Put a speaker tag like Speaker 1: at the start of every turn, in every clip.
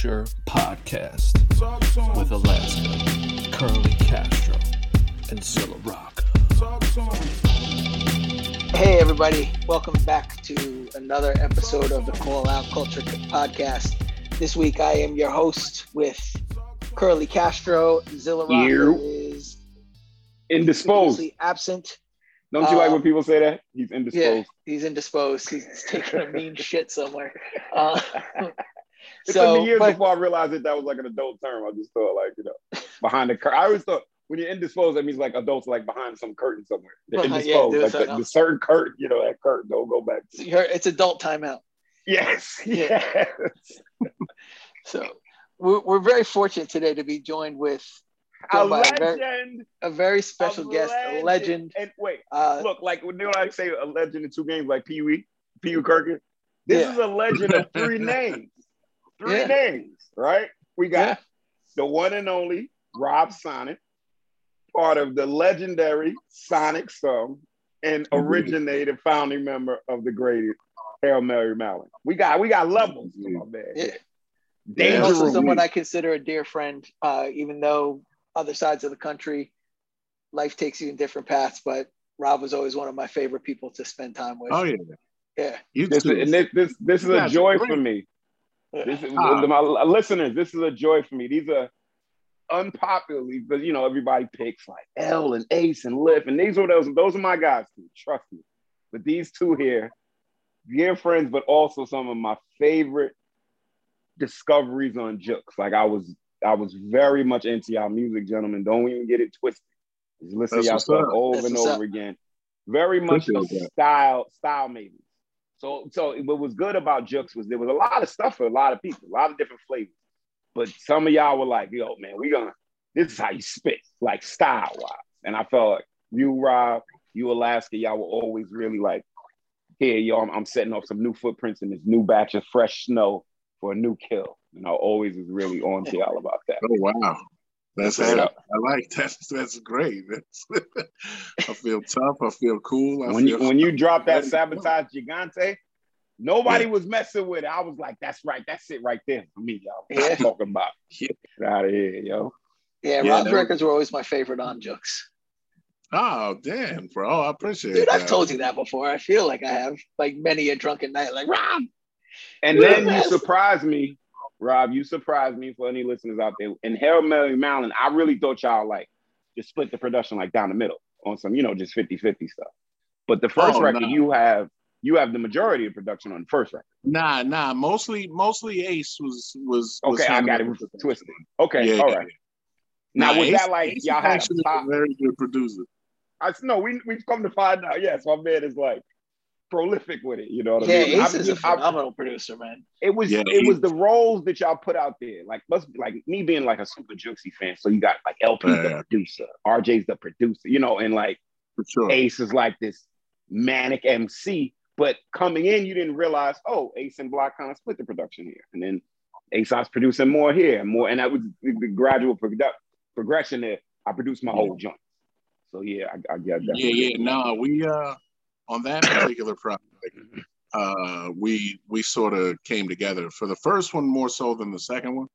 Speaker 1: Culture Podcast with Alaska, Curly Castro, and Zilla Rocca.
Speaker 2: Hey, everybody, welcome back to another episode of the Call Out Culture Podcast. This week, I am your host with Curly Castro. Zilla Rocca
Speaker 3: You.
Speaker 2: is
Speaker 3: Indisposed.
Speaker 2: previously absent.
Speaker 3: Don't you like
Speaker 2: Uh,
Speaker 3: when people say that? He's indisposed.
Speaker 2: Yeah,
Speaker 3: indisposed.
Speaker 2: he's indisposed. He's taking a mean shit somewhere. Uh,
Speaker 3: It
Speaker 2: so,
Speaker 3: took me years
Speaker 2: but-
Speaker 3: before I realized that that was like an adult term. I just thought like, you know, behind the curtain. I always thought when you're indisposed, that means like adults like behind some curtain somewhere. They're
Speaker 2: Behind- yeah,
Speaker 3: indisposed. like the, the certain curtain, you know, that curtain don't go back.
Speaker 2: it's adult timeout.
Speaker 3: Yes.
Speaker 2: Yeah.
Speaker 3: Yes.
Speaker 2: So we're, we're very fortunate today to be joined with
Speaker 3: A
Speaker 2: by a very-
Speaker 3: legend.
Speaker 2: a very special
Speaker 3: a
Speaker 2: guest, a legend.
Speaker 3: And wait,
Speaker 2: Uh,
Speaker 3: look, like when like say a legend in two games, like Pee Wee, Pee Wee Kirkland. This
Speaker 2: Yeah.
Speaker 3: is a legend of three names. Three
Speaker 2: Yeah.
Speaker 3: names, right? We got
Speaker 2: yeah,
Speaker 3: the one and only Rob Sonic, part of the legendary Sonic Sum, and originated founding member of the greatest Hail Mary Mallon. We got we got levels to my man.
Speaker 2: yeah. And
Speaker 3: Dangerous.
Speaker 2: also someone I consider a dear friend, uh, even though other sides of the country, life takes you in different paths. But Rob was always one of my favorite people to spend time with.
Speaker 4: Oh yeah,
Speaker 2: yeah,
Speaker 4: you
Speaker 3: This is,
Speaker 4: too.
Speaker 3: and this this this is a joy
Speaker 4: great.
Speaker 3: for me.
Speaker 2: Yeah.
Speaker 3: This is
Speaker 4: Ah.
Speaker 3: my listeners. This is a joy for me. These are unpopular because you know everybody picks like L and Ace and Lift, and these are those. Those are my guys too. Trust me. But these two here, dear friends, but also some of my favorite discoveries on Jux. Like I was, I was very much into y'all music, gentlemen. Don't even get it twisted. Just listen
Speaker 4: That's
Speaker 3: to y'all stuff
Speaker 4: up.
Speaker 3: over
Speaker 2: That's
Speaker 3: and
Speaker 2: what's
Speaker 3: over again. Very much
Speaker 4: Appreciate that.
Speaker 3: style, style maybe. So, so what was good about Jux was there was a lot of stuff for a lot of people, a lot of different flavors. But some of y'all were like, yo, man, we gonna, this is how you spit, like style wise. And I felt like you, Rob, you, Alaska, y'all were always really like, here, yo, I'm, I'm setting off some new footprints in this new batch of fresh snow for a new kill. And I always was really on to y'all about that.
Speaker 4: Oh wow, that's
Speaker 3: Straight
Speaker 4: I
Speaker 3: up.
Speaker 4: like that. That's great. That's, I feel tough. I feel cool. I
Speaker 3: When you
Speaker 4: feel,
Speaker 3: when you dropped that
Speaker 4: Ready to
Speaker 3: sabotage gigante, nobody
Speaker 4: Yeah.
Speaker 3: was messing with it. I was like, that's right, that's it right there for me, y'all. What
Speaker 2: Yeah.
Speaker 3: I'm talking about.
Speaker 4: Yeah.
Speaker 3: Get out of here, yo.
Speaker 2: yeah.
Speaker 4: Yeah,
Speaker 2: Rob's
Speaker 4: that
Speaker 2: records were always my favorite on Jux.
Speaker 4: oh damn, bro, I appreciate it.
Speaker 2: Dude,
Speaker 4: that.
Speaker 2: I've told you that before. I feel like I have, like many a drunken night. Like Rob,
Speaker 3: And
Speaker 2: You're
Speaker 3: then you
Speaker 2: best.
Speaker 3: surprised me, Rob. You surprised me for any listeners out there. And Hail Mary Mallon, I really thought y'all like just split the production like down the middle on some, you know, just 50-50 stuff. But the first
Speaker 4: Oh,
Speaker 3: record,
Speaker 4: no.
Speaker 3: you have you have the majority of production on the first record.
Speaker 4: Nah, nah. Mostly, mostly Ace was was. was
Speaker 3: Okay, I got it twisted. Okay,
Speaker 4: Yeah,
Speaker 3: all
Speaker 4: yeah.
Speaker 3: Now
Speaker 4: Nah,
Speaker 3: was
Speaker 4: Ace-
Speaker 3: that like
Speaker 4: Ace
Speaker 3: y'all had a top?
Speaker 4: a very good producer.
Speaker 3: I no, we we've come to find out. Yes, my man is like prolific with it. You know what
Speaker 2: yeah,
Speaker 3: I mean?
Speaker 2: Ace
Speaker 3: I'm
Speaker 2: is a
Speaker 3: just- I'm-
Speaker 2: phenomenal producer, man.
Speaker 3: it was
Speaker 4: Yeah,
Speaker 3: it was the roles that y'all put out there. Like must like me being like a super Jukesy fan. So you got like El-P the producer, RJ's the producer, you know, and like
Speaker 4: sure.
Speaker 3: Ace is like this manic MC. But coming in, you didn't realize, oh, Ace and Block kind of split the production here, and then Ace was producing more here, and more, and that was the, the gradual produ- progression there. I produced my whole joint. So yeah, I, I get that.
Speaker 4: Yeah, yeah. No, we uh on that particular project, uh we we sort of came together for the first one more so than the second one.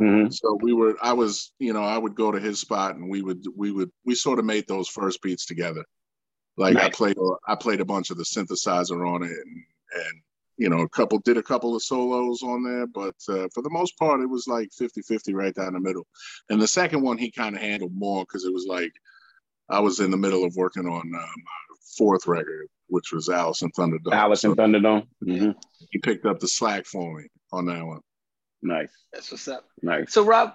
Speaker 3: Mhm.
Speaker 4: So we were I was, you know, I would go to his spot and we would we would we sort of made those first beats together. Like I played I played a bunch of the synthesizer on it and and you know, a couple did a couple of solos on there, but uh, for the most part it was like 50-50 right down the middle. And the second one he kind of handled more cuz it was like I was in the middle of working on uh, my fourth record, which was Alice in Thunderdome.
Speaker 3: Alice
Speaker 4: So
Speaker 3: and Thunderdome. Mhm.
Speaker 4: he picked up the slack for me on that one.
Speaker 3: Nice,
Speaker 2: That's what's up.
Speaker 3: nice.
Speaker 2: So, Rob,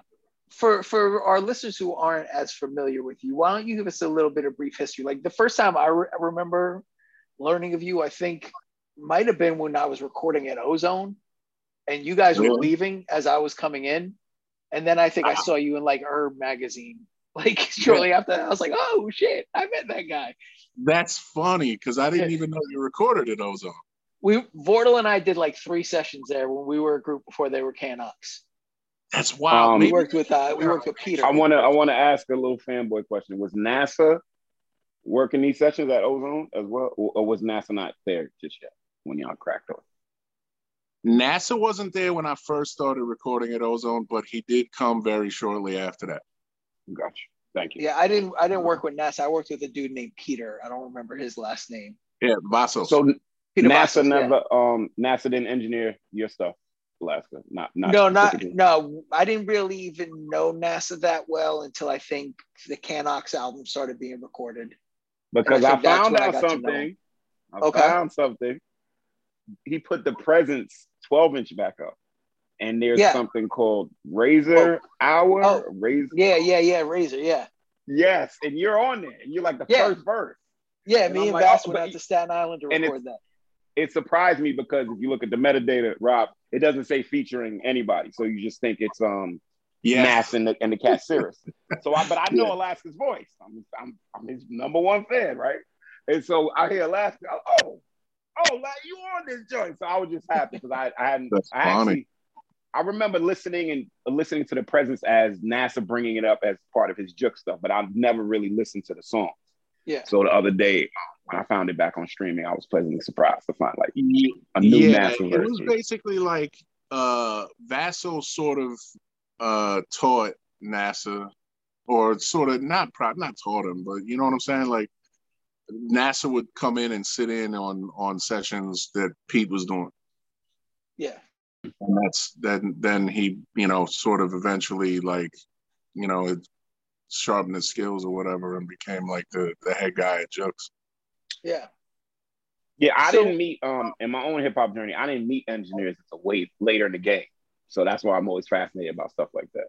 Speaker 2: for for our listeners who aren't as familiar with you, why don't you give us a little bit of brief history? Like the first time I, re- I remember learning of you, I think might have been when I was recording at Ozone, and you guys were leaving as I was coming in, and then I think I
Speaker 4: Ah.
Speaker 2: saw you in like URB magazine. Like shortly after, that, I was like, "Oh shit, I met that guy."
Speaker 4: That's funny because I didn't even know you recorded at Ozone.
Speaker 2: We Vordul and I did like three sessions there when we were a group before they were Canucks.
Speaker 4: That's wild.
Speaker 3: Um,
Speaker 2: We worked with uh, we worked with Peter.
Speaker 3: I want to I want to ask a little fanboy question. Was NASA working these sessions at Ozone as well, or, or was NASA not there just yet when y'all cracked on?
Speaker 4: NASA wasn't there when I first started recording at Ozone, but he did come very shortly after that.
Speaker 3: Gotcha. Thank you.
Speaker 2: Yeah, I didn't I didn't work with NASA. I worked with a dude named Peter. I don't remember his last name.
Speaker 4: Yeah, Vasos.
Speaker 3: So
Speaker 2: Peter
Speaker 3: NASA
Speaker 2: Vassos, yeah.
Speaker 3: never um NASA didn't engineer your stuff, Alaska. Not not
Speaker 2: no, not no. I didn't really even know NASA that well until I think the Canox album started being recorded.
Speaker 3: because
Speaker 2: I
Speaker 3: I, found
Speaker 2: when I
Speaker 3: out
Speaker 2: got to know
Speaker 3: something. I
Speaker 2: Okay.
Speaker 3: found something. He put the presence 12 inch back up. And there's
Speaker 2: Yeah.
Speaker 3: something called Razor Hour.
Speaker 2: Oh.
Speaker 3: Razor.
Speaker 2: Yeah, yeah, yeah. Razor, yeah,
Speaker 3: Yes. And you're on there. And you're like the
Speaker 2: Yeah.
Speaker 3: first verse.
Speaker 2: yeah.
Speaker 3: And
Speaker 2: me
Speaker 3: I'm
Speaker 2: and
Speaker 3: like,
Speaker 2: Bass
Speaker 3: oh,
Speaker 2: went out to Staten Island to
Speaker 3: and
Speaker 2: record that.
Speaker 3: It surprised me because if you look at the metadata, Rob, it doesn't say featuring anybody. So you just think it's um
Speaker 4: yeah,
Speaker 3: Mass and the and the cat Cirrus. So I but I know
Speaker 4: Yeah.
Speaker 3: Alaska's voice. I'm, I'm I'm his number one fan, right? And so I hear Alaska, oh, oh, like you on this joint. So I was just happy because I, I hadn't
Speaker 4: That's
Speaker 3: I
Speaker 4: funny.
Speaker 3: actually I remember listening and listening to the presence as NASA bringing it up as part of his Jux stuff, but I've never really listened to the song.
Speaker 2: Yeah,
Speaker 3: So the other day when I found it back on streaming, I was pleasantly surprised to find like a new
Speaker 4: yeah,
Speaker 3: NASA
Speaker 4: it was basically like uh Vaso sort of uh taught NASA or sort of not pro- not taught him, but you know what I'm saying? Like NASA would come in and sit in on on sessions that Pete was doing.
Speaker 2: yeah,
Speaker 4: And that's then then he, you know, sort of eventually like, you know, it sharpened his skills or whatever and became like the the head guy at Jux.
Speaker 2: yeah.
Speaker 3: Yeah, I
Speaker 2: So-
Speaker 3: didn't meet um in my own hip hop journey. I didn't meet engineers until way later in the game, so that's why I'm always fascinated about stuff like that.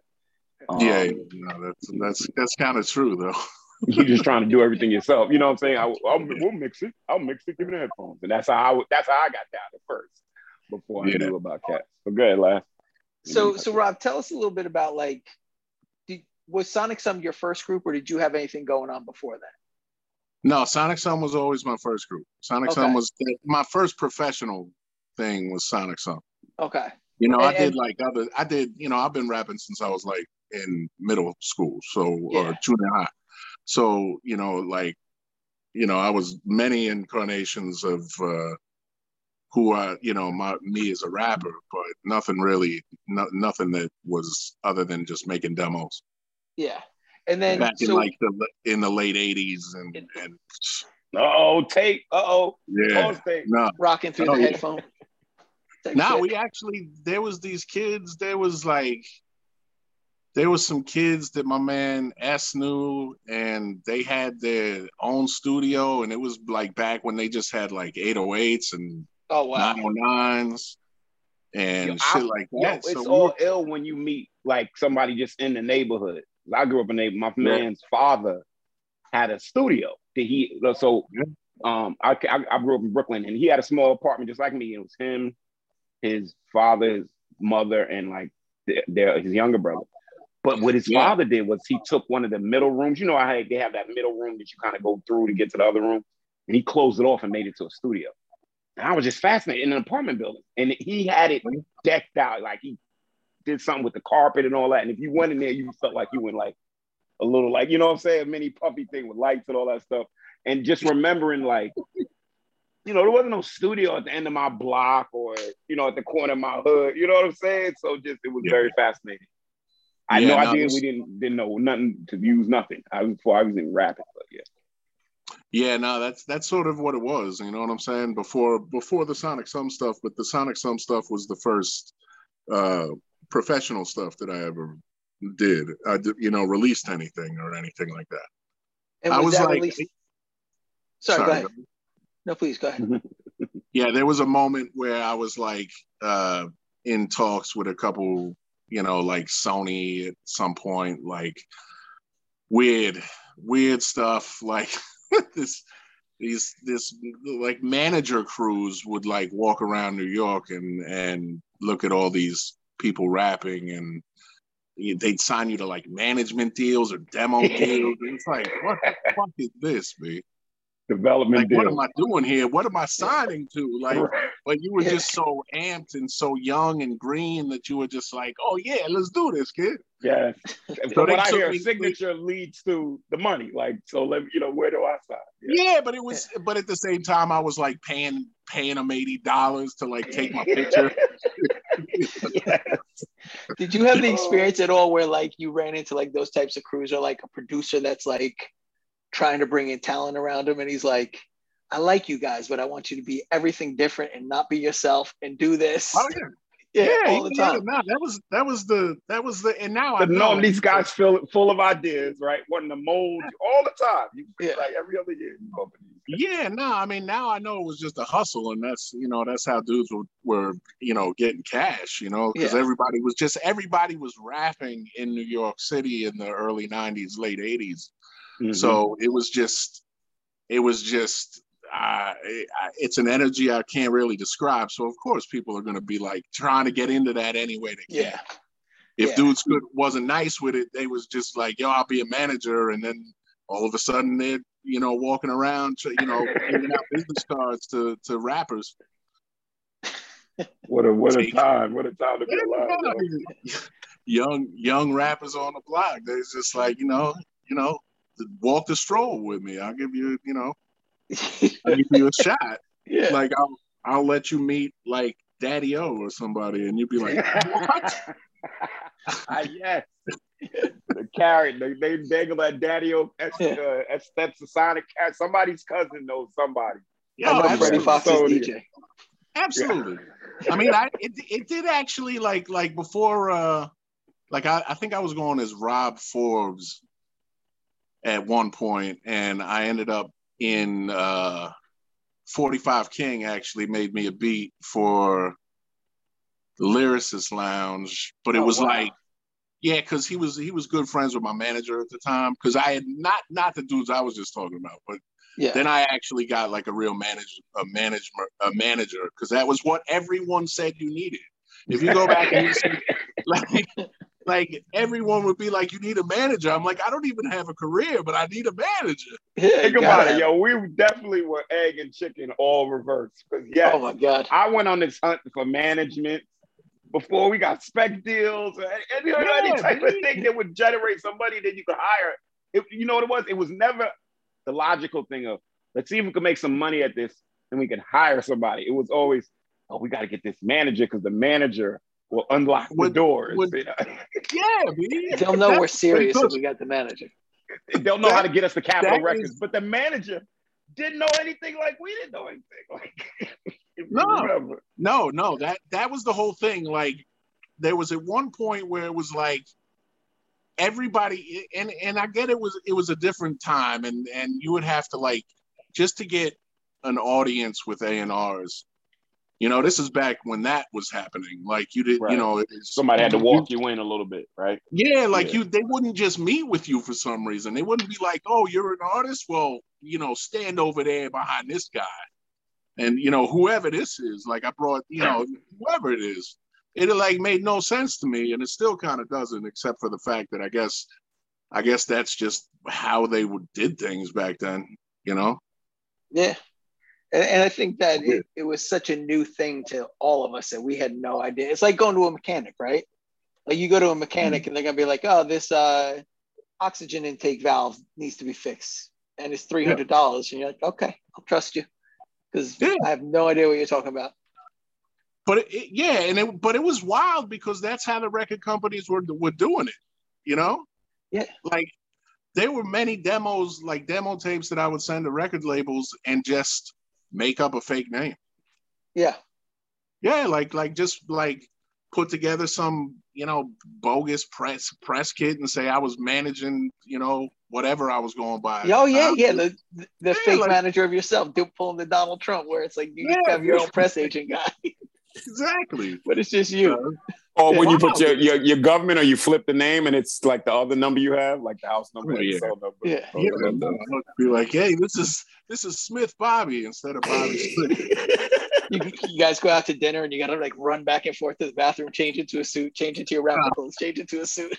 Speaker 3: Um,
Speaker 4: yeah, yeah, no, that's that's that's kind of true though.
Speaker 3: you're just trying to do everything yourself. You know what I'm saying? I, I'll we'll mix it. I'll mix it. Give me the headphones, and that's how I that's how I got down at first before I knew about cats. So good, last.
Speaker 2: So, so Rob, tell us a little bit about like, did, was Sonic Sum your first group, or did you have anything going on before that?
Speaker 4: No, Sonic Sum was always my first group. Sonic Sum
Speaker 2: Okay.
Speaker 4: was my first professional thing was Sonic Sum.
Speaker 2: Okay,
Speaker 4: You know, I did
Speaker 2: and-
Speaker 4: like other I did, you know, I've been rapping since I was like in middle school, so or
Speaker 2: Yeah.
Speaker 4: junior high. So, you know, like, you know, I was many incarnations of uh who are you know, my me as a rapper, but nothing really no, nothing that was other than just making demos.
Speaker 2: yeah. And then
Speaker 4: Back in like the in the late eighties and and
Speaker 3: Uh oh, tape. Uh oh,
Speaker 4: yeah.
Speaker 3: pause tape.
Speaker 4: No,
Speaker 2: rocking through
Speaker 4: Oh,
Speaker 2: the
Speaker 4: yeah.
Speaker 2: headphone. Type
Speaker 4: Now
Speaker 2: shit.
Speaker 4: we actually there was these kids. There was like there was some kids that my man S knew, and they had their own studio, and it was like back when they just had like 808s and
Speaker 2: Oh wow.
Speaker 4: 909s and
Speaker 3: Yo,
Speaker 4: shit
Speaker 3: I-
Speaker 4: like
Speaker 3: Yo,
Speaker 4: that.
Speaker 3: it's
Speaker 4: so
Speaker 3: all
Speaker 4: were-
Speaker 3: ill when you meet like somebody just in the neighborhood. I grew up in a my man's father had a studio that he so um I, I I grew up in Brooklyn and he had a small apartment just like me. It was him, his father, his mother, and like their, their his younger brother. But what his
Speaker 4: Yeah.
Speaker 3: father did was he took one of the middle rooms. You know how they have that middle room that you kind of go through to get to the other room, and he closed it off and made it to a studio. I was just fascinated in an apartment building, and he had it decked out like he did something with the carpet and all that. And if you went in there, you felt like you went like a little like you know what I'm saying, a mini puppy thing with lights and all that stuff. And just remembering like, you know, there wasn't no studio at the end of my block or you know at the corner of my hood. You know what I'm saying? So just it was
Speaker 4: Yeah.
Speaker 3: very fascinating. I had
Speaker 4: Yeah,
Speaker 3: no
Speaker 4: no,
Speaker 3: idea
Speaker 4: this-
Speaker 3: we didn't didn't know nothing to use nothing. I was before I was in rapping, but yeah.
Speaker 4: Yeah, no, that's that's sort of what it was. You know what I'm saying? Before before the Sonic Sum stuff, but the Sonic Sum stuff was the first uh professional stuff that I ever did. I did, you know, released anything or anything like that.
Speaker 2: And
Speaker 4: I
Speaker 2: was,
Speaker 4: was
Speaker 2: that
Speaker 4: like-
Speaker 2: released? Sorry, go ahead. No, please go ahead.
Speaker 4: Yeah, there was a moment where I was like uh in talks with a couple, you know, like Sony at some point, like weird, weird stuff like this these this like manager crews would like walk around New York and and look at all these people rapping and they'd sign you to like management deals or demo deals. And it's like, what the fuck is this, man?
Speaker 3: Development
Speaker 4: like,
Speaker 3: deal.
Speaker 4: what am I doing here? What am I signing to? Like, but you were
Speaker 2: Yeah.
Speaker 4: just so amped and so young and green that you were just like, oh yeah, let's do this, kid.
Speaker 3: Yes.
Speaker 4: So
Speaker 3: From
Speaker 4: they
Speaker 3: what I
Speaker 4: took
Speaker 3: hear,
Speaker 4: me-
Speaker 3: signature leads to the money. Like, so let me, you know, where do I sign? Yeah.
Speaker 4: Yeah, but it was, but at the same time, I was like paying paying them eighty dollars to like take my picture.
Speaker 3: Yes.
Speaker 2: Did you have the oh. experience at all where like you ran into like those types of crews or like a producer that's like trying to bring in talent around him and he's like, I like you guys, but I want you to be everything different and not be yourself and do this.
Speaker 4: Oh yeah,
Speaker 2: yeah, all the
Speaker 4: yeah,
Speaker 2: time.
Speaker 4: no, that was that was the that was the, and now I
Speaker 3: But
Speaker 4: know
Speaker 3: these guys feel full of ideas, right? Wanting to mold you all the time. You
Speaker 2: Yeah.
Speaker 3: like every other year. You go for these.
Speaker 4: Yeah, no, I mean now I know it was just a hustle, and that's you know that's how dudes were, were you know getting cash, you know, because
Speaker 2: Yeah.
Speaker 4: everybody was just everybody was rapping in New York City in the early '90s, late '80s.
Speaker 3: Mm-hmm.
Speaker 4: So it was just, it was just, uh, it, it's an energy I can't really describe. So of course people are going to be like trying to get into that any way they can.
Speaker 2: Yeah.
Speaker 4: If
Speaker 2: Yeah.
Speaker 4: dudes could wasn't nice with it, they was just like, yo, I'll be a manager, and then all of a sudden they're you know walking around, you know, giving out business cards to to rappers.
Speaker 3: what a what a time! What a time to be alive. yo.
Speaker 4: young young rappers on the block. They're just like you know, you know, walk the stroll with me. I'll give you, you know, I'll give you a shot.
Speaker 2: yeah.
Speaker 4: Like I'll I'll let you meet like Daddy O or somebody, and you'd be like, what?
Speaker 3: Ah, yes. the carrot, they, they dangle that daddy o that's uh, that's that's a sonic cat. Somebody's cousin knows somebody.
Speaker 4: Yeah,
Speaker 2: I love
Speaker 3: I'm
Speaker 2: Freddie
Speaker 3: so
Speaker 2: Fox's
Speaker 3: sorry.
Speaker 2: DJ.
Speaker 4: absolutely. I mean, I it, it did actually like like before. uh Like I, I think I was going as Rob Forbes at one point, and I ended up in uh 45 King actually made me a beat for the Lyricist Lounge, but it
Speaker 2: Oh,
Speaker 4: was
Speaker 2: wow.
Speaker 4: like, yeah, because he was he was good friends with my manager at the time. Because I had not not the dudes I was just talking about, but
Speaker 2: Yeah.
Speaker 4: then I actually got like a real manager, a management, a manager, because that was what everyone said you needed. If you go back and you see, like, like everyone would be like, you need a manager. I'm like, I don't even have a career, but I need a manager.
Speaker 2: yeah
Speaker 3: Think about it,
Speaker 2: have-
Speaker 3: yo. We definitely were egg and chicken all reversed. Because yeah,
Speaker 2: Oh my God.
Speaker 3: I went on this hunt for management before we got spec deals or any, any, any type of thing that would generate somebody that you could hire. It, you know what it was? It was never the logical thing of let's see if we can make some money at this and we can hire somebody. It was always, oh, we got to get this manager because the manager will unlock the doors.
Speaker 4: would-
Speaker 3: you know?
Speaker 4: Yeah, man.
Speaker 2: They'll know
Speaker 4: That's
Speaker 2: we're serious if we got the manager.
Speaker 3: They'll know how to get us the Capitol records,
Speaker 4: is-
Speaker 3: but the manager didn't know anything like we didn't know anything. Like,
Speaker 4: No.
Speaker 3: remember.
Speaker 4: No, no, that that was the whole thing. Like there was at one point where it was like everybody and and I get it was it was a different time and and you would have to like just to get an audience with A&Rs. You know, this is back when that was happening. Like you did,
Speaker 3: Right.
Speaker 4: you know,
Speaker 3: Somebody had to walk you in a little bit, right?
Speaker 4: Yeah, like
Speaker 3: Yeah.
Speaker 4: you, they wouldn't just meet with you for some reason. They wouldn't be like, "Oh, you're an artist. Well, you know, stand over there behind this guy." And you know, whoever this is, like I brought, you know, whoever it is, it like made no sense to me, and it still kind of doesn't, except for the fact that I guess, I guess that's just how they would did things back then. You know?
Speaker 2: Yeah. And, and I think that it, it was such a new thing to all of us that we had no idea. It's like going to a mechanic, right? Like you go to a mechanic and they're gonna be like, oh, this uh, oxygen intake valve needs to be fixed. And it's three hundred dollars. And you're like, okay, I'll trust you. Because
Speaker 4: Yeah.
Speaker 2: I have no idea what you're talking about.
Speaker 4: But it- yeah, and it, but it was wild because that's how the record companies were were doing it. You know?
Speaker 2: Yeah.
Speaker 4: Like there were many demos, like demo tapes that I would send to record labels and just make up a fake name.
Speaker 2: Yeah.
Speaker 4: Yeah, like like just like put together some you know bogus press press kit and say I was managing you know whatever I was going by.
Speaker 2: Oh yeah,
Speaker 4: Um,
Speaker 2: yeah. The the
Speaker 4: Yeah,
Speaker 2: fake
Speaker 4: like-
Speaker 2: manager of yourself, do pulling the Donald Trump, where it's like you
Speaker 4: Yeah.
Speaker 2: have your own press agent guy,
Speaker 4: exactly.
Speaker 2: but it's just you.
Speaker 4: Uh,
Speaker 3: Or when you put your, your your government or you flip the name and it's like the other number you have, like the house number, and the
Speaker 4: yeah.
Speaker 3: number.
Speaker 2: Yeah.
Speaker 3: Oh,
Speaker 4: yeah,
Speaker 3: no,
Speaker 4: and,
Speaker 3: no.
Speaker 4: I'd be like, hey, this is this is Smith Bobby instead of Bobby Smith.
Speaker 2: you, you guys go out to dinner and you gotta like run back and forth to the bathroom, change into a suit, change into your wrap clothes, change into a suit.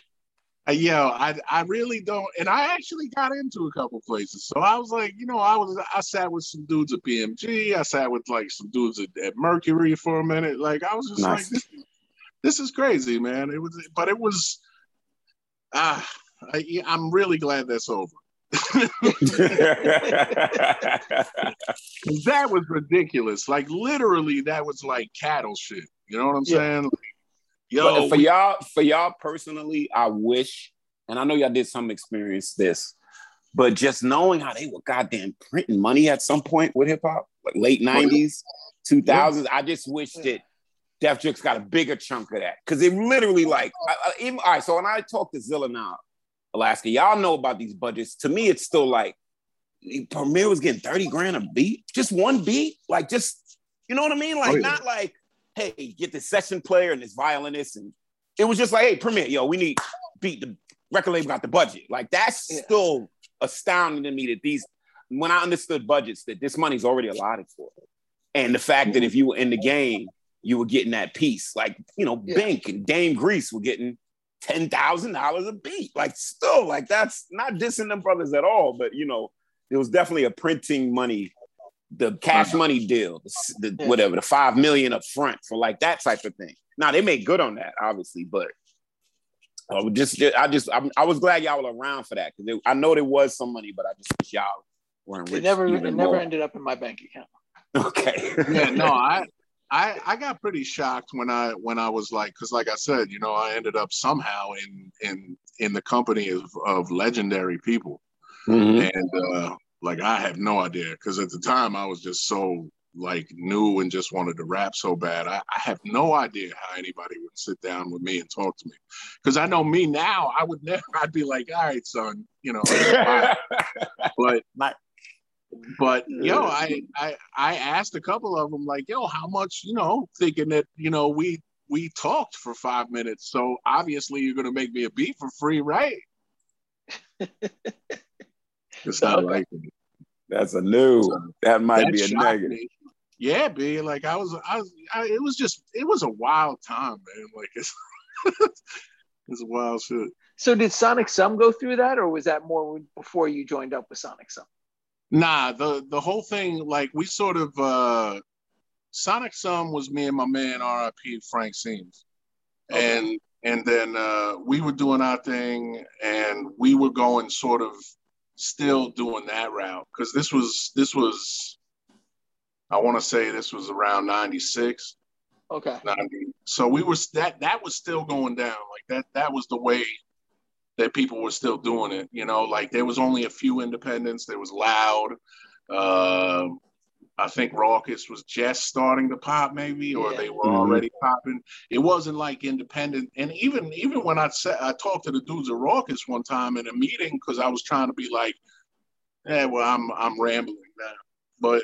Speaker 4: Uh, yo, I I really don't, and I actually got into a couple places. So I was like, you know, I was I sat with some dudes at BMG. I sat with like some dudes at, at Mercury for a minute. Like I was just nice. like, this, this is crazy, man. It was, but it was. Ah, I, I'm really glad that's over. that was ridiculous. Like literally, that was like cattle shit. You know what I'm yeah. saying? Like,
Speaker 3: yo, but for y'all, for y'all personally, I wish, and I know y'all did some experience this, but just knowing how they were goddamn printing money at some point with hip hop, like late '90s, 2000s, yeah. I just wish that Def Jux got a bigger chunk of that because it literally like I, I, even all right. So when I talk to Zilla now, Alaska. Y'all know about these budgets. To me, it's still like Premier was getting 30 grand a beat, just one beat. Like, just, you know what I mean? Like, oh, yeah. not like, hey, get this session player and this violinist. And it was just like, hey, Premier, yo, we need beat the record label got the budget. Like, that's yeah. still astounding to me that these, when I understood budgets, that this money's already allotted for it. And the fact that mm-hmm. if you were in the game, you were getting that piece. Like, you know, yeah. Bink and Dame Grease were getting ten thousand dollars a beat. Like still, like that's not dissing them brothers at all, but you know, it was definitely a printing money, the cash money deal, the, the whatever, the five million up front for like that type of thing. Now they made good on that, obviously, but uh, just, I just I, I, was glad y'all were around for that because I know there was some money, but I just wish y'all weren't rich.
Speaker 2: It never, it never ended up in my bank account.
Speaker 3: Okay.
Speaker 4: yeah, no, I I, I got pretty shocked when I when I was like because like I said you know I ended up somehow in in in the company of, of legendary people. Mm-hmm. and uh, like I have no idea because at the time I was just so like new and just wanted to rap so bad. I, I have no idea how anybody would sit down with me and talk to me. Because I know me now I would never I'd be like all right son you know but but yo, I, I I asked a couple of them like, yo, how much, you know, thinking that you know we we talked for five minutes, so obviously you're gonna make me a beat for free, right? it's not like
Speaker 3: That's a new. That might that be a negative. Me.
Speaker 4: Yeah, be like I was, I was, I, it was just, it was a wild time, man. Like it's, it's a wild shit.
Speaker 2: So did Sonic Sum go through that, or was that more before you joined up with Sonic Sum?
Speaker 4: Nah, the the whole thing, like we sort of uh Sonic Sum was me and my man RIP Frank Seams. Okay. And and then uh we were doing our thing and we were going sort of still doing that route because this was this was I want to say this was around 96.
Speaker 2: Okay.
Speaker 4: 90. So we were that that was still going down. Like that that was the way that people were still doing it. You know, like there was only a few independents. There was Loud. Uh, I think Rawkus was just starting to pop, maybe, or yeah. they were mm-hmm. already popping. It wasn't like independent. And even even when I said I talked to the dudes at Rawkus one time in a meeting because I was trying to be like, yeah, well, I'm I'm rambling now, but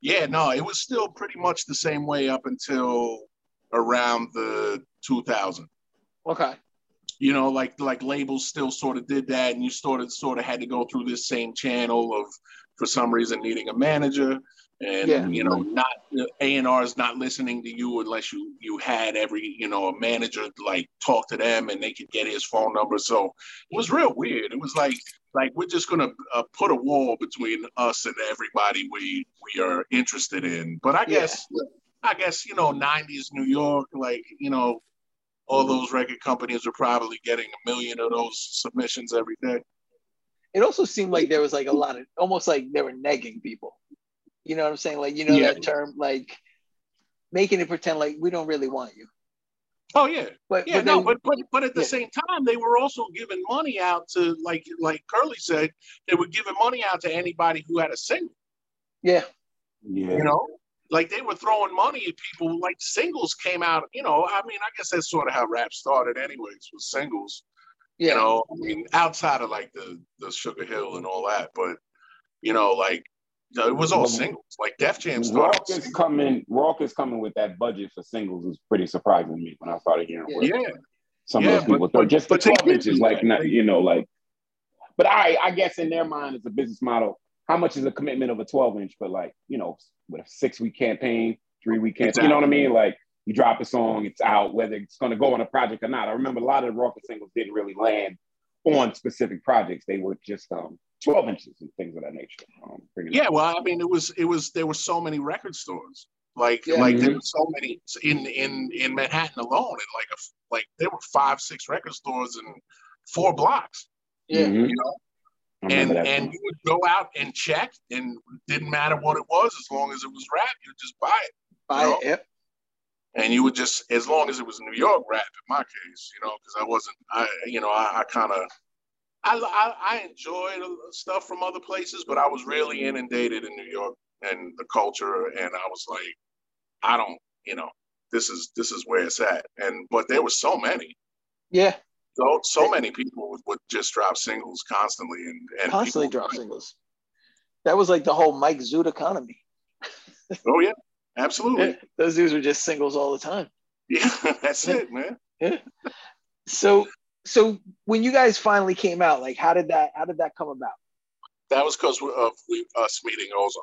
Speaker 4: yeah, no, it was still pretty much the same way up until around the 2000.
Speaker 2: Okay
Speaker 4: you know, like like labels still sort of did that, and you sort of sort of had to go through this same channel of, for some reason, needing a manager, and yeah. you know, not A and R is not listening to you unless you you had every you know a manager like talk to them and they could get his phone number. So it was real weird. It was like like we're just gonna uh, put a wall between us and everybody we we are interested in. But I guess. Yeah. I guess you know, '90s New York, like you know, all those record companies are probably getting a million of those submissions every day.
Speaker 2: It also seemed like there was like a lot of almost like they were negging people. You know what I'm saying? Like you know yeah. that term, like making it pretend like we don't really want you.
Speaker 4: Oh yeah, but yeah, but no, they, but but but at the yeah. same time, they were also giving money out to like like Curly said, they were giving money out to anybody who had a single.
Speaker 2: Yeah,
Speaker 3: yeah,
Speaker 4: you know, like they were throwing money at people. Like singles came out, you know. I mean, I guess that's sort of how rap started, anyways, with singles. Yeah. You know, I mean, outside of like the the Sugar Hill and all that, but you know, like it was all singles. Like Def Jam started.
Speaker 3: Rawkus coming. Rawkus coming with that budget for singles is pretty surprising to me when I started hearing.
Speaker 4: Yeah. yeah.
Speaker 3: Some yeah, of those people but, just but the twelve inches, like not, you know, like. But I, I guess in their mind, it's a business model how much is a commitment of a 12 inch, but like, you know, with a six week campaign, three week campaign, you know what I mean? Like, You drop a song, it's out, whether it's going to go on a project or not. I remember a lot of the Rawkus singles didn't really land on specific projects. They were just um, 12 inches and things of that nature. Um,
Speaker 4: yeah, well, I mean, it was it was there were so many record stores. Like yeah. like mm-hmm. there were so many in in in Manhattan alone, and like a, like there were five six record stores in four blocks.
Speaker 2: Yeah, mm-hmm. you know.
Speaker 4: And and you would go out and check, and didn't matter what it was, as long as it was rap, you would just buy it.
Speaker 2: Buy you know? it. Yep.
Speaker 4: And you would just, as long as it was New York rap, in my case, you know, because I wasn't, I, you know, I, I kind of, I, I, I enjoyed stuff from other places, but I was really inundated in New York and the culture, and I was like, I don't, you know, this is this is where it's at. And but there were so many.
Speaker 2: Yeah.
Speaker 4: So so many people would, would just drop singles constantly and, and
Speaker 2: constantly drop singles. That was like the whole Mike Zoot economy.
Speaker 4: oh yeah, absolutely. Yeah,
Speaker 2: those dudes were just singles all the time.
Speaker 4: Yeah, that's yeah. it, man.
Speaker 2: Yeah. So so when you guys finally came out, like how did that how did that come about?
Speaker 4: That was because of we, us meeting Ozone.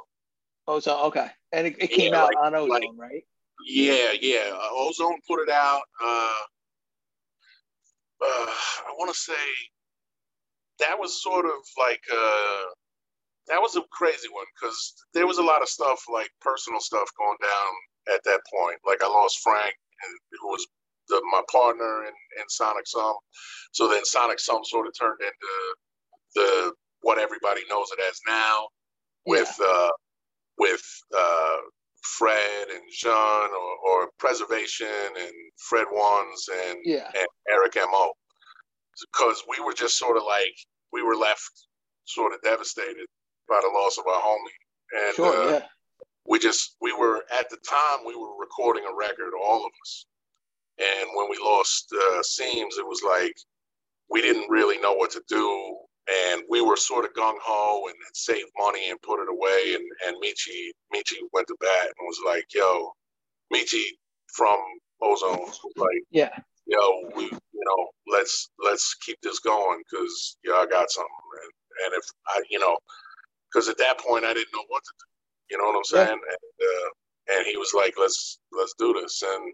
Speaker 2: Ozone, okay, and it, it came yeah, out like, on Ozone, like, right?
Speaker 4: Yeah, yeah. Uh, Ozone put it out. Uh, uh, I want to say that was sort of like uh, that was a crazy one because there was a lot of stuff like personal stuff going down at that point. Like I lost Frank, who was the, my partner in, in Sonic Sum. So then Sonic Sum sort of turned into the what everybody knows it as now, with yeah. uh, with uh, Fred and Jean or, or Preservation and Fred Ones and,
Speaker 2: yeah.
Speaker 4: and Eric Mo. Because we were just sort of like we were left sort of devastated by the loss of our homie. And
Speaker 2: sure, uh, yeah.
Speaker 4: we just we were at the time we were recording a record, all of us. And when we lost uh, Seams, it was like we didn't really know what to do and we were sort of gung ho and, and saved money and put it away. And and Michi Michi went to bat and was like, "Yo, Michi from Ozone was like,
Speaker 2: yeah,
Speaker 4: yo, we you know let's let's keep this going because yeah, I got something." And, and if I you know because at that point I didn't know what to do. You know what I'm saying? Yeah. And uh, and he was like, "Let's let's do this," and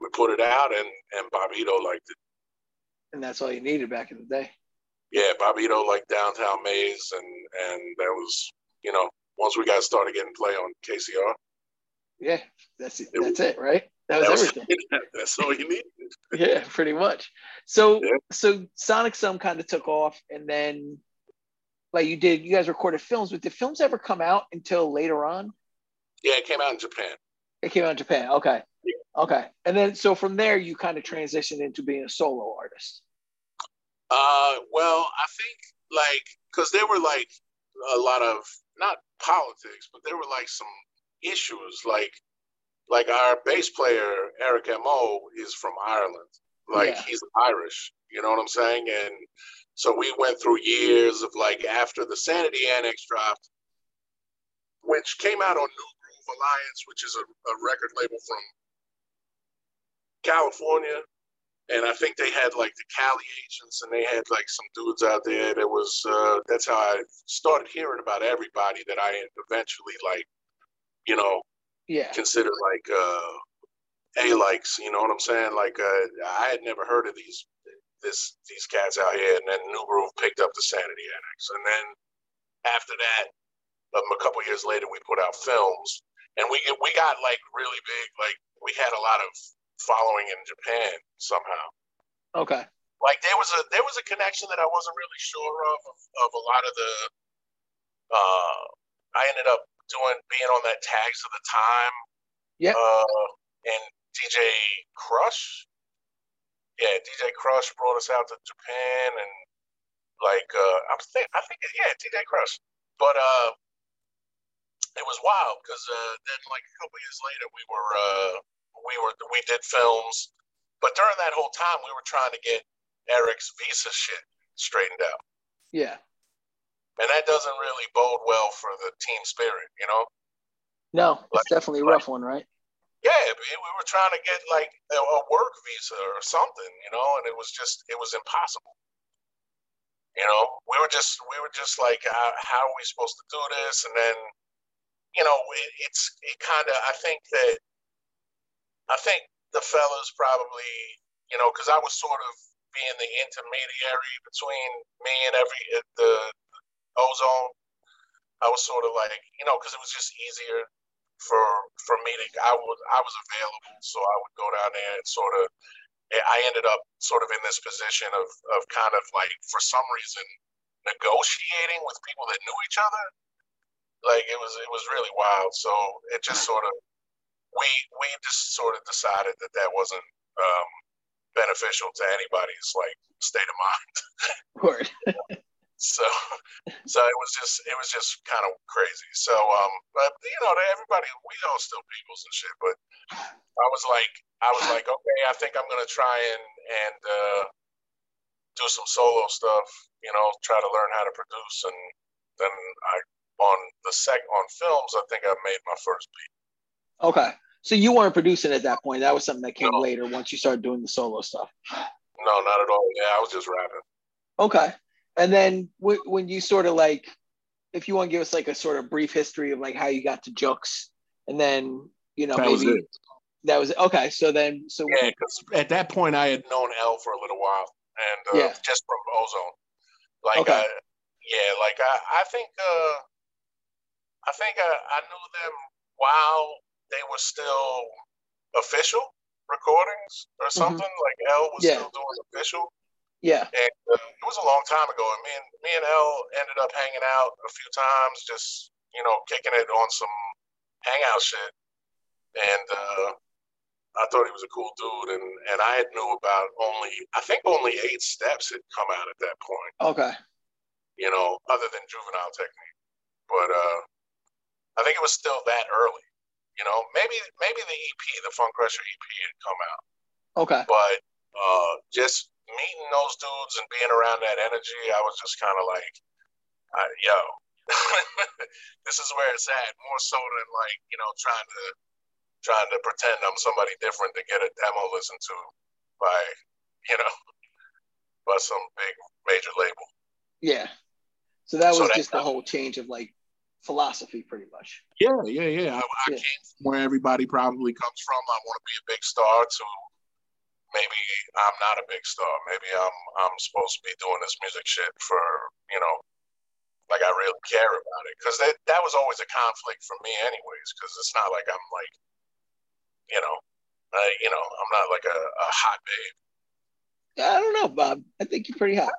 Speaker 4: we put it out, and and Bobbito liked it.
Speaker 2: And that's all you needed back in the day
Speaker 4: yeah, Bobbito like downtown maze, and and that was you know once we got started getting play on KCR.
Speaker 2: Yeah, that's it. That's it, right? That was, that was everything.
Speaker 4: that's all you needed.
Speaker 2: yeah, pretty much. So yeah. so Sonic Sum kind of took off, and then like you did, you guys recorded films, but did films ever come out until later on?
Speaker 4: Yeah, it came out in Japan.
Speaker 2: It came out in Japan. Okay. Yeah. Okay. And then so from there you kind of transitioned into being a solo artist.
Speaker 4: Uh, well, I think like because there were like a lot of not politics, but there were like some issues like like our bass player Eric Mo is from Ireland, like yeah. he's Irish. You know what I'm saying? And so we went through years of like after the Sanity Annex dropped, which came out on New Groove Alliance, which is a, a record label from California and I think they had like the Cali agents, and they had like some dudes out there. That was uh, that's how I started hearing about everybody that I eventually like, you know,
Speaker 2: yeah,
Speaker 4: consider like uh, a likes. You know what I'm saying? Like uh, I had never heard of these this these cats out here, and then New Groove picked up the Sanity Annex, and then after that, um, a couple years later, we put out films, and we we got like really big. Like we had a lot of following in Japan somehow.
Speaker 2: Okay.
Speaker 4: Like there was a there was a connection that I wasn't really sure of of, of a lot of the. Uh, I ended up doing being on that tags of the time.
Speaker 2: Yeah.
Speaker 4: Uh, and DJ Krush. Yeah, DJ Krush brought us out to Japan and like uh, I'm think I think yeah DJ Krush, but uh, it was wild because uh, then like a couple years later we were uh, we were we did films, but during that whole time we were trying to get Eric's visa shit straightened out.
Speaker 2: Yeah.
Speaker 4: And that doesn't really bode well for the team spirit, you know.
Speaker 2: No, it's like, definitely a rough like, one, right?
Speaker 4: Yeah, we were trying to get like a, work visa or something, you know, and it was just it was impossible. You know, we were just we were just like, how, how are we supposed to do this? And then, you know, it, it's it kind of I think that I think the fellas probably, you know, because I was sort of being the intermediary between me and every uh, the ozone. I was sort of like, you know, because it was just easier for for me to. I was I was available, so I would go down there and sort of. I ended up sort of in this position of of kind of like for some reason negotiating with people that knew each other. Like it was it was really wild. So it just sort of we we just sort of decided that that wasn't um, beneficial to anybody's like state of mind.
Speaker 2: Word.
Speaker 4: so so it was just it was just kind of crazy. So um, but you know, everybody we all still peoples and shit. But I was like I was like, okay, I think I'm gonna try and and uh, do some solo stuff. You know, try to learn how to produce, and then I on the sec on films, I think I made my first beat.
Speaker 2: Okay. So you weren't producing at that point. That was something that came no. later once you started doing the solo stuff.
Speaker 4: No, not at all. Yeah, I was just rapping.
Speaker 2: Okay. And then w- when you sort of like, if you want to give us like a sort of brief history of like how you got to Jux, and then you know
Speaker 4: that
Speaker 2: maybe
Speaker 4: was it.
Speaker 2: that was okay. So then, so
Speaker 4: yeah, because at that point I had known L for a little while, and uh, yeah. just from Ozone, like okay. I, yeah, like I, I think, uh, I think I, I knew them while they were still official recordings or mm-hmm. something. Mm-hmm. Like L was yeah. still doing official.
Speaker 2: Yeah.
Speaker 4: And uh, it was a long time ago. And me and me and L ended up hanging out a few times, just you know, kicking it on some hangout shit. And uh, I thought he was a cool dude, and and I had knew about only I think only eight steps had come out at that point.
Speaker 2: Okay.
Speaker 4: You know, other than juvenile technique, but uh, I think it was still that early. You know, maybe maybe the EP, the Funcrusher EP, had come out.
Speaker 2: Okay.
Speaker 4: But uh, just meeting those dudes and being around that energy, I was just kind of like, uh, yo, this is where it's at. More so than like you know trying to trying to pretend I'm somebody different to get a demo listened to by you know by some big major label.
Speaker 2: Yeah. So that was so just the whole change of like philosophy, pretty much.
Speaker 4: Yeah, yeah, yeah. I, I yeah. came from where everybody probably comes from. I want to be a big star. To maybe I'm not a big star. Maybe I'm I'm supposed to be doing this music shit for you know, like I really care about it because that that was always a conflict for me, anyways. Because it's not like I'm like, you know, I, you know, I'm not like a, a hot babe.
Speaker 2: I don't know, Bob. I think you're pretty hot.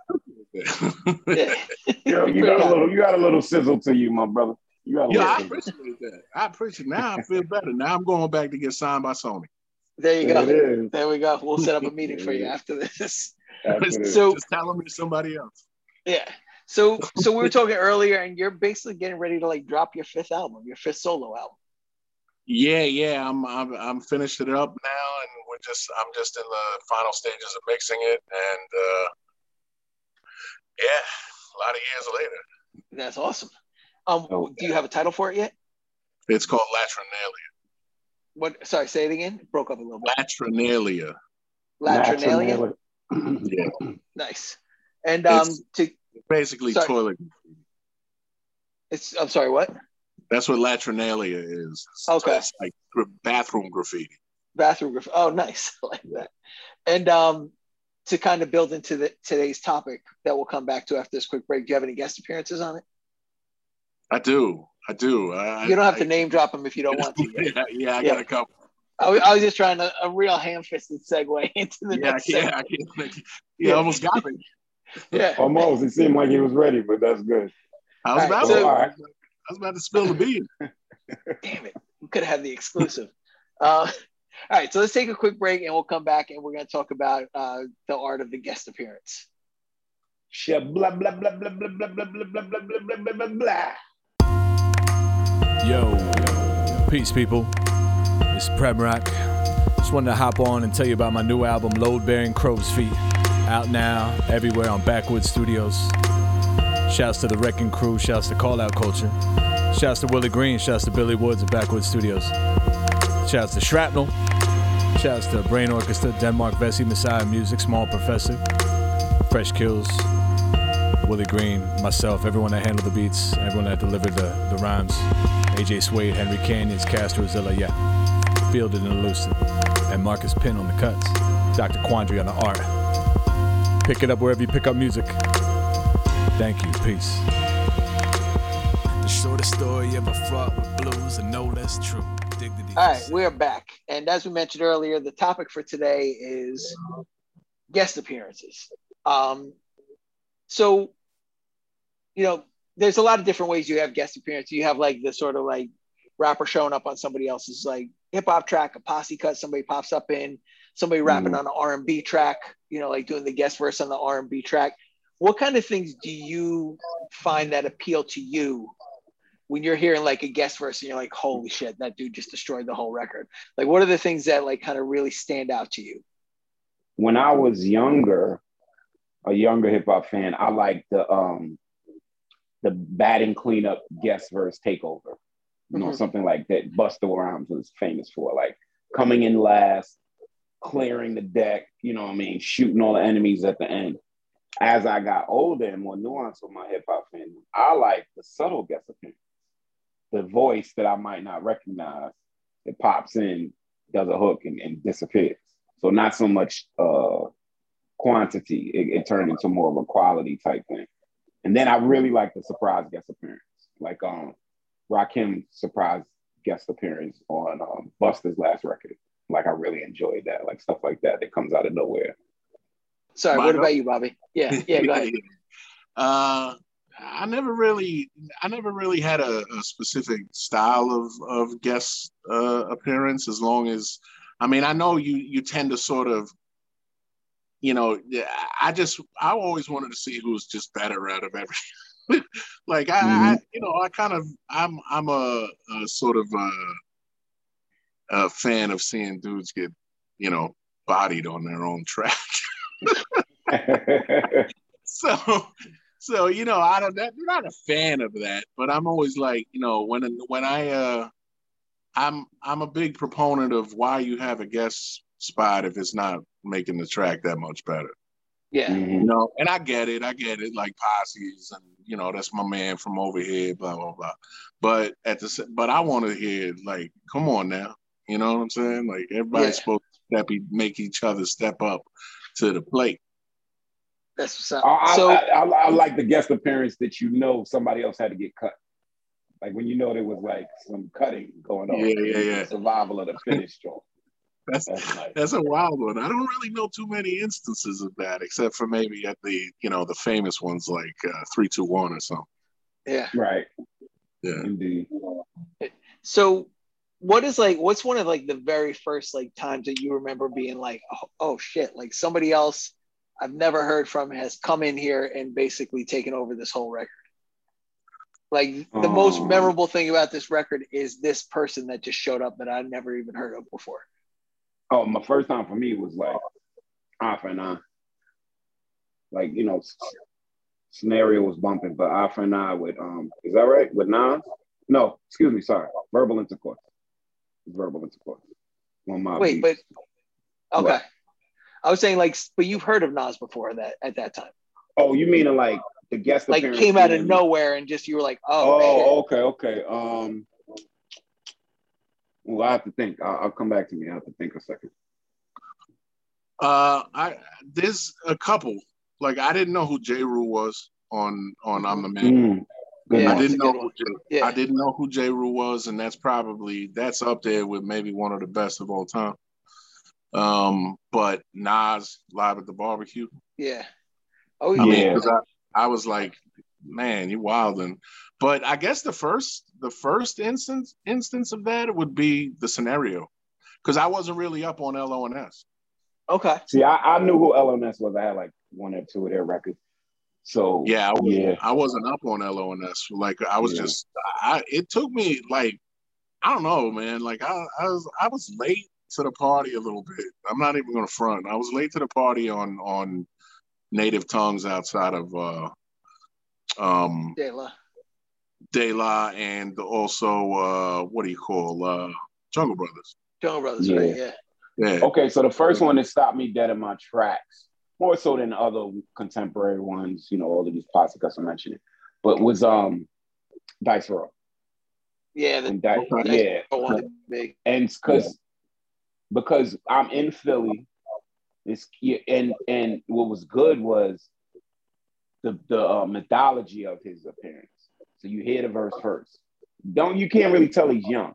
Speaker 3: Yeah. Yo, you got a little, you got a little sizzle to you, my brother. You got a
Speaker 4: yeah, I appreciate that. I appreciate. Now I feel better. Now I'm going back to get signed by Sony.
Speaker 2: There you go. There we go. We'll set up a meeting for you after this. After so
Speaker 4: just tell me to somebody else.
Speaker 2: Yeah. So so we were talking earlier, and you're basically getting ready to like drop your fifth album, your fifth solo album.
Speaker 4: Yeah, yeah, I'm I'm I'm finished it up now, and we're just I'm just in the final stages of mixing it, and uh, yeah, a lot of years later.
Speaker 2: That's awesome. Um, okay. do you have a title for it yet?
Speaker 4: It's called Latrinalia.
Speaker 2: What? Sorry, say it again. It broke up a little bit.
Speaker 4: Latrinalia.
Speaker 2: Latrinalia.
Speaker 4: yeah.
Speaker 2: Nice. And um,
Speaker 4: it's
Speaker 2: to
Speaker 4: basically sorry. toilet.
Speaker 2: It's. I'm sorry. What?
Speaker 4: That's what latrinalia is.
Speaker 2: Okay.
Speaker 4: It's like bathroom graffiti.
Speaker 2: Bathroom graffiti. Oh, nice. I like that. And um, to kind of build into the, today's topic that we'll come back to after this quick break, do you have any guest appearances on it?
Speaker 4: I do. I do. I,
Speaker 2: you don't have to name drop them if you don't want to.
Speaker 4: yeah, yeah, I yeah. got a couple.
Speaker 2: I was, I was just trying to a real ham-fisted segue into the
Speaker 4: yeah,
Speaker 2: next.
Speaker 4: Yeah, I can't, yeah, almost got me.
Speaker 2: Yeah,
Speaker 3: almost. It seemed like he was ready, but that's good.
Speaker 4: I was about to. I was about to spill the beans.
Speaker 2: Damn it. We could have had the exclusive. Uh, all right, so let's take a quick break and we'll come back and we're going to talk about uh, the art of the guest appearance.
Speaker 3: Blah, blah, blah, blah, blah, blah, blah, blah, blah, blah, blah, blah, blah, blah, blah.
Speaker 1: Yo, peace, people. It's Premrock. Just wanted to hop on and tell you about my new album, Load Bearing Crow's Feet. Out now, everywhere on Backwoodz Studioz. Shouts to the Wrecking Crew, shouts to Call Out Culture. Shouts to Willie Green, shouts to Billy Woods at Backwoodz Studioz. Shouts to Shrapnel. Shouts to Brain Orchestra, Denmark Vesey, Messiah Music, Small Professor, Fresh Kills, Willie Green, myself, everyone that handled the beats, everyone that delivered the, the rhymes. AJ Suede, Henry Canyons, Castro Zilla, yeah. Fielded and ELUCID, and Marcus Pin on the cuts, Dr. Quandry on the art. Pick it up wherever you pick up music. Thank you. Peace. The shortest story ever fraught with blues, and no less true. Dignity.
Speaker 2: All right, we're back. And as we mentioned earlier, the topic for today is guest appearances. Um, so, you know, there's a lot of different ways you have guest appearances. You have like the sort of like rapper showing up on somebody else's like hip hop track, a posse cut, somebody pops up in, somebody rapping
Speaker 3: Mhm.
Speaker 2: on an R and B track, you know, like doing the guest verse on the R and B track. What kind of things do you find that appeal to you when you're hearing like a guest verse and you're like, holy shit, that dude just destroyed the whole record? Like, what are the things that like kind of really stand out to you?
Speaker 3: when I was younger, a younger hip hop fan, I liked the um the batting cleanup guest verse takeover. You know,
Speaker 2: Mhm.
Speaker 3: something like that Busta Rhymes was famous for, like coming in last, clearing the deck, you know what I mean, shooting all the enemies at the end. As I got older and more nuanced with my hip hop fandom, I like the subtle guest appearance. The voice that I might not recognize that pops in, does a hook and, and disappears. So not so much uh, quantity, it, it turned into more of a quality type thing. And then I really like the surprise guest appearance, like um, Rakim's surprise guest appearance on um, Busta's last record. Like I really enjoyed that, like stuff like that that comes out of nowhere.
Speaker 2: Sorry,
Speaker 4: Mine
Speaker 2: what
Speaker 4: up?
Speaker 2: about you, Bobby? Yeah, yeah, go ahead.
Speaker 4: Uh, I never really, I never really had a, a specific style of of guest uh, appearance. As long as, I mean, I know you you tend to sort of, you know, I just I always wanted to see who's just better out of every. like I, I, you know, I kind of I'm I'm a, a sort of a, a fan of seeing dudes get, you know, bodied on their own track. so so you know i don't i'm not a fan of that but i'm always like you know when when i uh i'm i'm a big proponent of why you have a guest spot if it's not making the track that much better.
Speaker 2: Yeah,
Speaker 4: you
Speaker 3: Mhm.
Speaker 4: know and i get it i get it like posses and you know that's my man from over here blah blah blah. But at the sa- but i want to hear like come on now you know what i'm saying? Like everybody's
Speaker 2: Yeah.
Speaker 4: supposed to step, make each other step up to the plate
Speaker 2: that's what's up.
Speaker 3: I, I,
Speaker 2: so
Speaker 3: I, I, I like the guest appearance that you know somebody else had to get cut. Like when you know there was like some cutting going on.
Speaker 4: Yeah, yeah, yeah.
Speaker 3: Survival of the finished joint.
Speaker 4: that's
Speaker 3: That's nice.
Speaker 4: That's a wild one. I don't really know too many instances of that, except for maybe at the you know the famous ones like uh, three two one or something.
Speaker 2: yeah,
Speaker 3: Right.
Speaker 4: Yeah.
Speaker 3: Indeed.
Speaker 2: so what is like what's one of like the very first like times that you remember being like oh, oh shit like somebody else i've never heard from has come in here and basically taken over this whole record like the most
Speaker 3: Um,
Speaker 2: memorable thing about this record is this person that just showed up that i never even heard of before
Speaker 3: Oh, my first time for me was like off and on. Like, you know, scenario was bumping, but off and on with um, is that right? With Nas? No, excuse me, sorry. Verbal intercourse. Verbal intercourse. One my
Speaker 2: wait but okay
Speaker 3: What?
Speaker 2: I was saying like but you've heard of nas before that at that time
Speaker 3: Oh, you mean like the guest
Speaker 2: like came out of
Speaker 3: being-
Speaker 2: nowhere and just you were like oh,
Speaker 3: Oh, okay, okay. Um, well, I have to think. I'll, I'll come back to me. I have to think a second.
Speaker 4: Uh, I there's a couple. Like I didn't know who Jeru was on on I'm the Man.
Speaker 3: Mm,
Speaker 2: Yeah.
Speaker 4: I didn't know who
Speaker 2: one.
Speaker 4: J.
Speaker 2: yeah
Speaker 4: I didn't know who Jeru was, and that's probably that's up there with maybe one of the best of all time. Um, but Nas live at the barbecue.
Speaker 2: yeah oh
Speaker 4: I mean, I, I was like, man, you wildin'. But I guess the first the first instance instance of that would be the scenario, because I wasn't really up on LONS.
Speaker 2: okay
Speaker 3: See, I, I knew who LNS was. I had like one or two of their records. So
Speaker 4: Yeah, I, was,
Speaker 3: yeah.
Speaker 4: I wasn't up on LONS. Like I was
Speaker 3: Yeah.
Speaker 4: just, I it took me like, I don't know, man. Like I, I was I was late to the party a little bit. I'm not even gonna front. I was late to the party on on native tongues outside of uh um
Speaker 2: De La.
Speaker 4: De La and also uh what do you call uh Jungle Brothers.
Speaker 2: Jungle Brothers,
Speaker 3: Yeah.
Speaker 2: right? Yeah.
Speaker 4: Yeah.
Speaker 3: Okay, so the first one that stopped me dead in my tracks, more so than other contemporary ones, you know, all of these posse cuts I'm mentioning, but was um Dice Raw.
Speaker 2: Yeah. The,
Speaker 3: And Dice,
Speaker 4: Okay.
Speaker 3: yeah,
Speaker 2: one big.
Speaker 3: and because because I'm in Philly. It's and and what was good was the the uh, mythology of his appearance. So you hear the verse first. Don't you can't really tell he's young.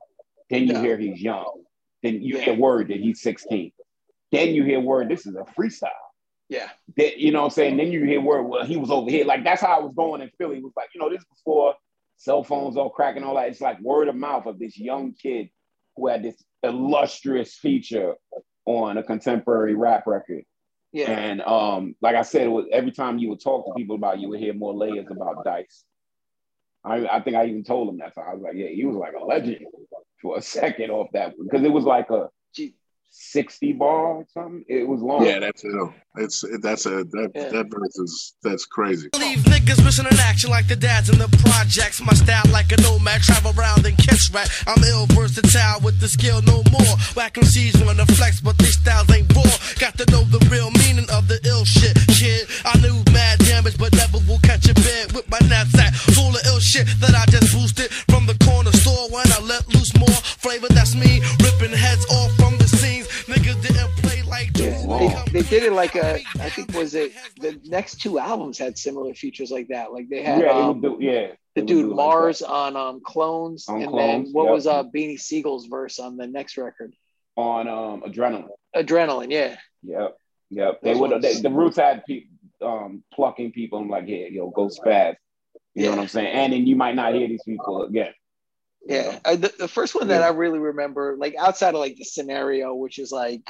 Speaker 3: Then you hear he's young. Then you hear word that he's 16. Then you hear word this is a freestyle.
Speaker 2: Yeah.
Speaker 3: That you know what I'm saying? Then you hear word, well, he was over here. Like that's how I was going in Philly. It was like, you know, this before cell phones all cracking all that. It's like word of mouth of this young kid who had this illustrious feature on a contemporary rap record.
Speaker 2: Yeah.
Speaker 3: And um, like I said, was, every time you would talk to people about, it, you would hear more layers about Dice. I, I think I even told him that. So I was like, yeah, he was like a legend for a second off that because it was like a 60 bar or something. It was long.
Speaker 4: Yeah, that's it. It's that's a that
Speaker 2: Yeah.
Speaker 4: that verse is that's crazy.
Speaker 5: Leave niggas missing in action like the dads in the projects. My style like a nomad, travel around and catch rat. I'm ill versatile with the skill no more. Whack MCs wanna flex, but these styles ain't raw. Got to know the real meaning of the ill shit, kid. I knew mad damage, but never will catch a bed with my knapsack full of ill shit that I just boosted from the corner store when I let loose more flavor. That's me like
Speaker 3: Yeah,
Speaker 5: dudes.
Speaker 3: wow.
Speaker 2: they, they did it like a I think was it the next two albums had similar features like that. Like they had
Speaker 3: yeah,
Speaker 2: um,
Speaker 3: do, yeah.
Speaker 2: the dude
Speaker 3: do like
Speaker 2: Mars on um Clones,
Speaker 3: On
Speaker 2: and
Speaker 3: Clones,
Speaker 2: then what
Speaker 3: yep.
Speaker 2: was uh Beanie Sigel's verse on the next record?
Speaker 3: on um, adrenaline.
Speaker 2: Adrenaline, yeah.
Speaker 3: Yep, yep. They would. They, the Roots had people um, plucking people. I'm like, yeah, yo, go spaz. You know what I'm saying? And then you might not hear these people again.
Speaker 2: Yeah, uh, the, the first one that
Speaker 3: Yeah.
Speaker 2: I really remember, like outside of like the scenario, which is like,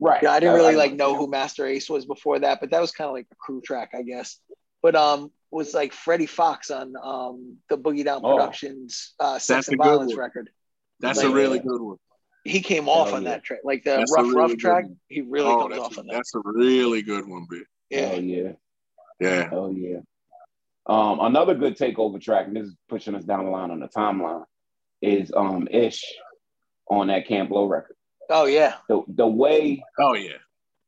Speaker 3: Right.
Speaker 2: yeah, I didn't really like
Speaker 3: know.
Speaker 2: know who Masta Ace was before that, but that was kind of like a crew track, I guess. But um, was like Freddie Foxxx on um the Boogie Down
Speaker 3: Oh.
Speaker 2: Productions uh, Sex and Violence record.
Speaker 4: That's
Speaker 2: Like-
Speaker 4: a really good one.
Speaker 2: He came off
Speaker 3: Hell
Speaker 2: on
Speaker 3: yeah.
Speaker 2: that track, like the
Speaker 4: That's
Speaker 2: rough
Speaker 4: really
Speaker 2: rough track.
Speaker 4: one.
Speaker 2: He really
Speaker 4: oh,
Speaker 2: comes
Speaker 4: that's,
Speaker 2: off on that.
Speaker 4: that's a really good one, B.
Speaker 2: Yeah,
Speaker 3: Oh yeah.
Speaker 4: Yeah.
Speaker 3: Oh yeah. Um, another good takeover track, and this is pushing us down the line on the timeline, is um Ish on that Camp Lo record.
Speaker 2: Oh yeah,
Speaker 3: The the way
Speaker 4: Oh yeah.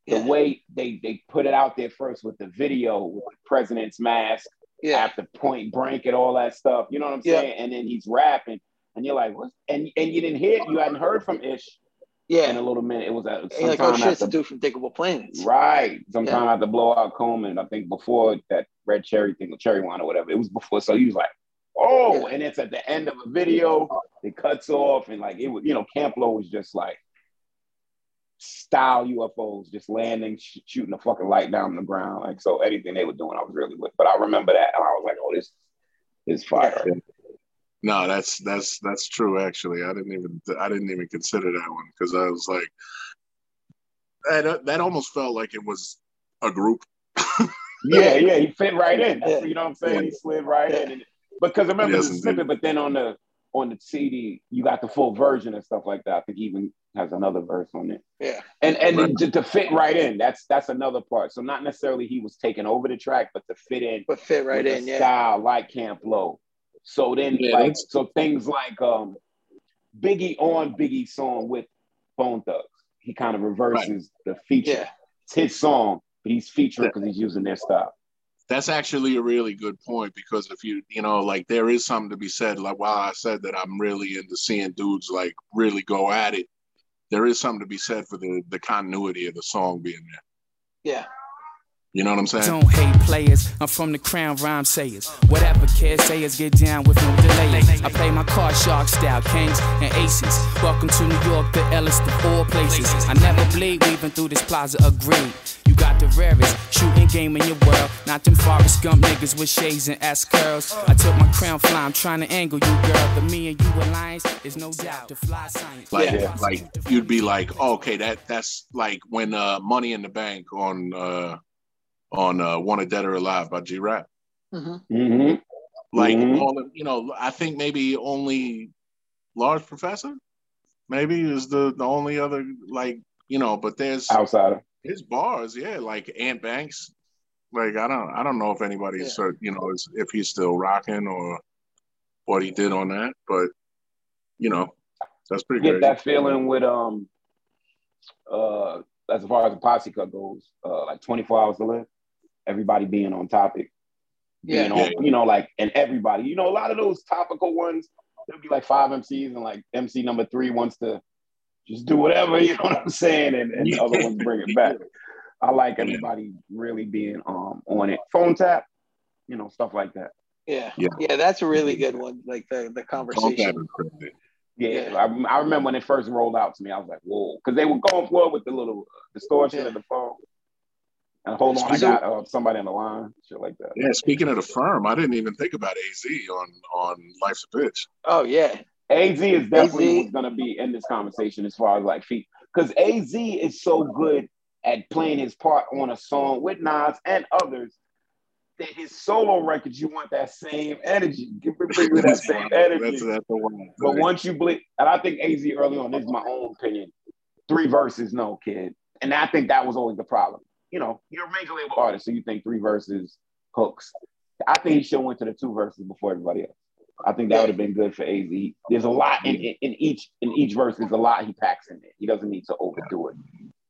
Speaker 3: the
Speaker 2: yeah,
Speaker 3: way they they put it out there first with the video with the president's mask
Speaker 2: yeah,
Speaker 3: after Point Break and all that stuff. You know what I'm saying?
Speaker 2: Yeah.
Speaker 3: saying? And then he's rapping, and you're like, what? And and you didn't hear, you hadn't heard from Ish
Speaker 2: Yeah.
Speaker 3: in a little minute. It was at
Speaker 2: And you're like, oh
Speaker 3: sometime
Speaker 2: shit, it's
Speaker 3: after,
Speaker 2: a dude from Digable Planets.
Speaker 3: right? Sometime after Blowout Coleman, I think before that Red Cherry thing, or Cherry Wine or whatever. It was before, so he was like, oh,
Speaker 2: Yeah.
Speaker 3: and it's at the end of a video. It cuts off, and like it was, you know, Camp Lo was just like style UFOs just landing, sh- shooting a fucking light down on the ground. Like so, anything they were doing, I was really with. But I remember that, and I was like, oh, this is fire.
Speaker 4: No, that's that's that's true. Actually, I didn't even I didn't even consider that one because I was like, that that almost felt like it was a group.
Speaker 3: Yeah, yeah, he fit right in. That's-. You know what I'm saying? He slid right in. And, because remember
Speaker 4: Yes,
Speaker 3: the snippet, but then on the on the CD, you got the full version and stuff like that. I think even has another verse on it.
Speaker 2: Yeah,
Speaker 3: And and
Speaker 4: Right.
Speaker 3: to, to fit right in, that's that's another part. So not necessarily he was taking over the track, but to fit in
Speaker 2: but fit right in.
Speaker 3: a
Speaker 2: Yeah,
Speaker 3: style like Camp Lo. So then
Speaker 4: Yeah,
Speaker 3: like
Speaker 4: that's-
Speaker 3: so things like um Biggie on Biggie song with Bone Thugs. He kind of reverses the feature.
Speaker 2: yeah,
Speaker 3: It's his song, but he's featuring because he's using their style.
Speaker 4: That's actually a really good point because if you you know like there is something to be said. Like while I said that I'm really into seeing dudes like really go at it, there is something to be said for the the continuity of the song being there.
Speaker 2: yeah.
Speaker 4: You know what I'm saying?
Speaker 6: Don't hate players, I'm from the crown rhyme sayers. Whatever kids say is get down with no delay. I play my card shark style, kings and aces. Welcome to New York, the illest of all places. I never bleed, weaving through this plaza of greed. You got the rarest shooting game in your world. Not them Forrest Gump niggas with shades and S curls. I took my crown fly, I'm trying to angle you, girl. The me and you alliance is no doubt the fly science.
Speaker 4: Like
Speaker 2: Yeah.
Speaker 4: like you'd be like, oh, okay, that that's like when uh Money in the Bank on uh on uh Wanted Dead or Alive by G Rap.
Speaker 2: hmm
Speaker 3: Mm-hmm.
Speaker 4: Like
Speaker 3: Mhm.
Speaker 4: all of, you know, I think maybe only Large Professor maybe is the the only other like you know, but there's
Speaker 3: Outsider.
Speaker 4: his bars, yeah, like Ant Banks. Like I don't I don't know if anybody's
Speaker 2: Yeah.
Speaker 4: you know is, if he's still rocking or what he did on that, but you know, that's pretty
Speaker 3: Get
Speaker 4: good.
Speaker 3: that feeling with um uh as far as the posse cut goes, uh like 24 hours to live, everybody being on topic. Being
Speaker 2: Yeah.
Speaker 3: on, you know, like and everybody, you know, a lot of those topical ones, there'll be like five MCs and like MC number three wants to just do whatever, you know what I'm saying, and, and the other ones bring it back. I like everybody really being um on it. Phone tap, you know, stuff like that.
Speaker 2: Yeah.
Speaker 4: Yeah.
Speaker 2: yeah, that's a really good one. Like the the
Speaker 4: Phone tap
Speaker 2: conversation.
Speaker 3: Yeah,
Speaker 2: Yeah.
Speaker 3: I, I remember when it first rolled out to me, I was like, whoa, because they were going for it with the little distortion
Speaker 2: Yeah.
Speaker 3: of the phone. And hold on, I got uh, somebody on the line, shit like that.
Speaker 4: Yeah, speaking of the firm, I didn't even think about AZ on on Life's a Bitch.
Speaker 2: Oh yeah,
Speaker 3: AZ is definitely
Speaker 2: AZ.
Speaker 3: going to be in this conversation as far as like feet, because AZ is so good at playing his part on a song with Nas and others that his solo records, you want that same energy. Give bring you that same energy.
Speaker 4: That's that's the one.
Speaker 3: But once you bleed, and I think AZ early on, this is my own opinion. Three verses, no kid. And I think that was always the problem. You know, you're a major label artist, so you think three verses hooks. I think he should have went to the two verses before everybody else. I think that would have been good for AZ. There's a lot in, in, in each in each verse. There's a lot he packs in there. He doesn't need to overdo it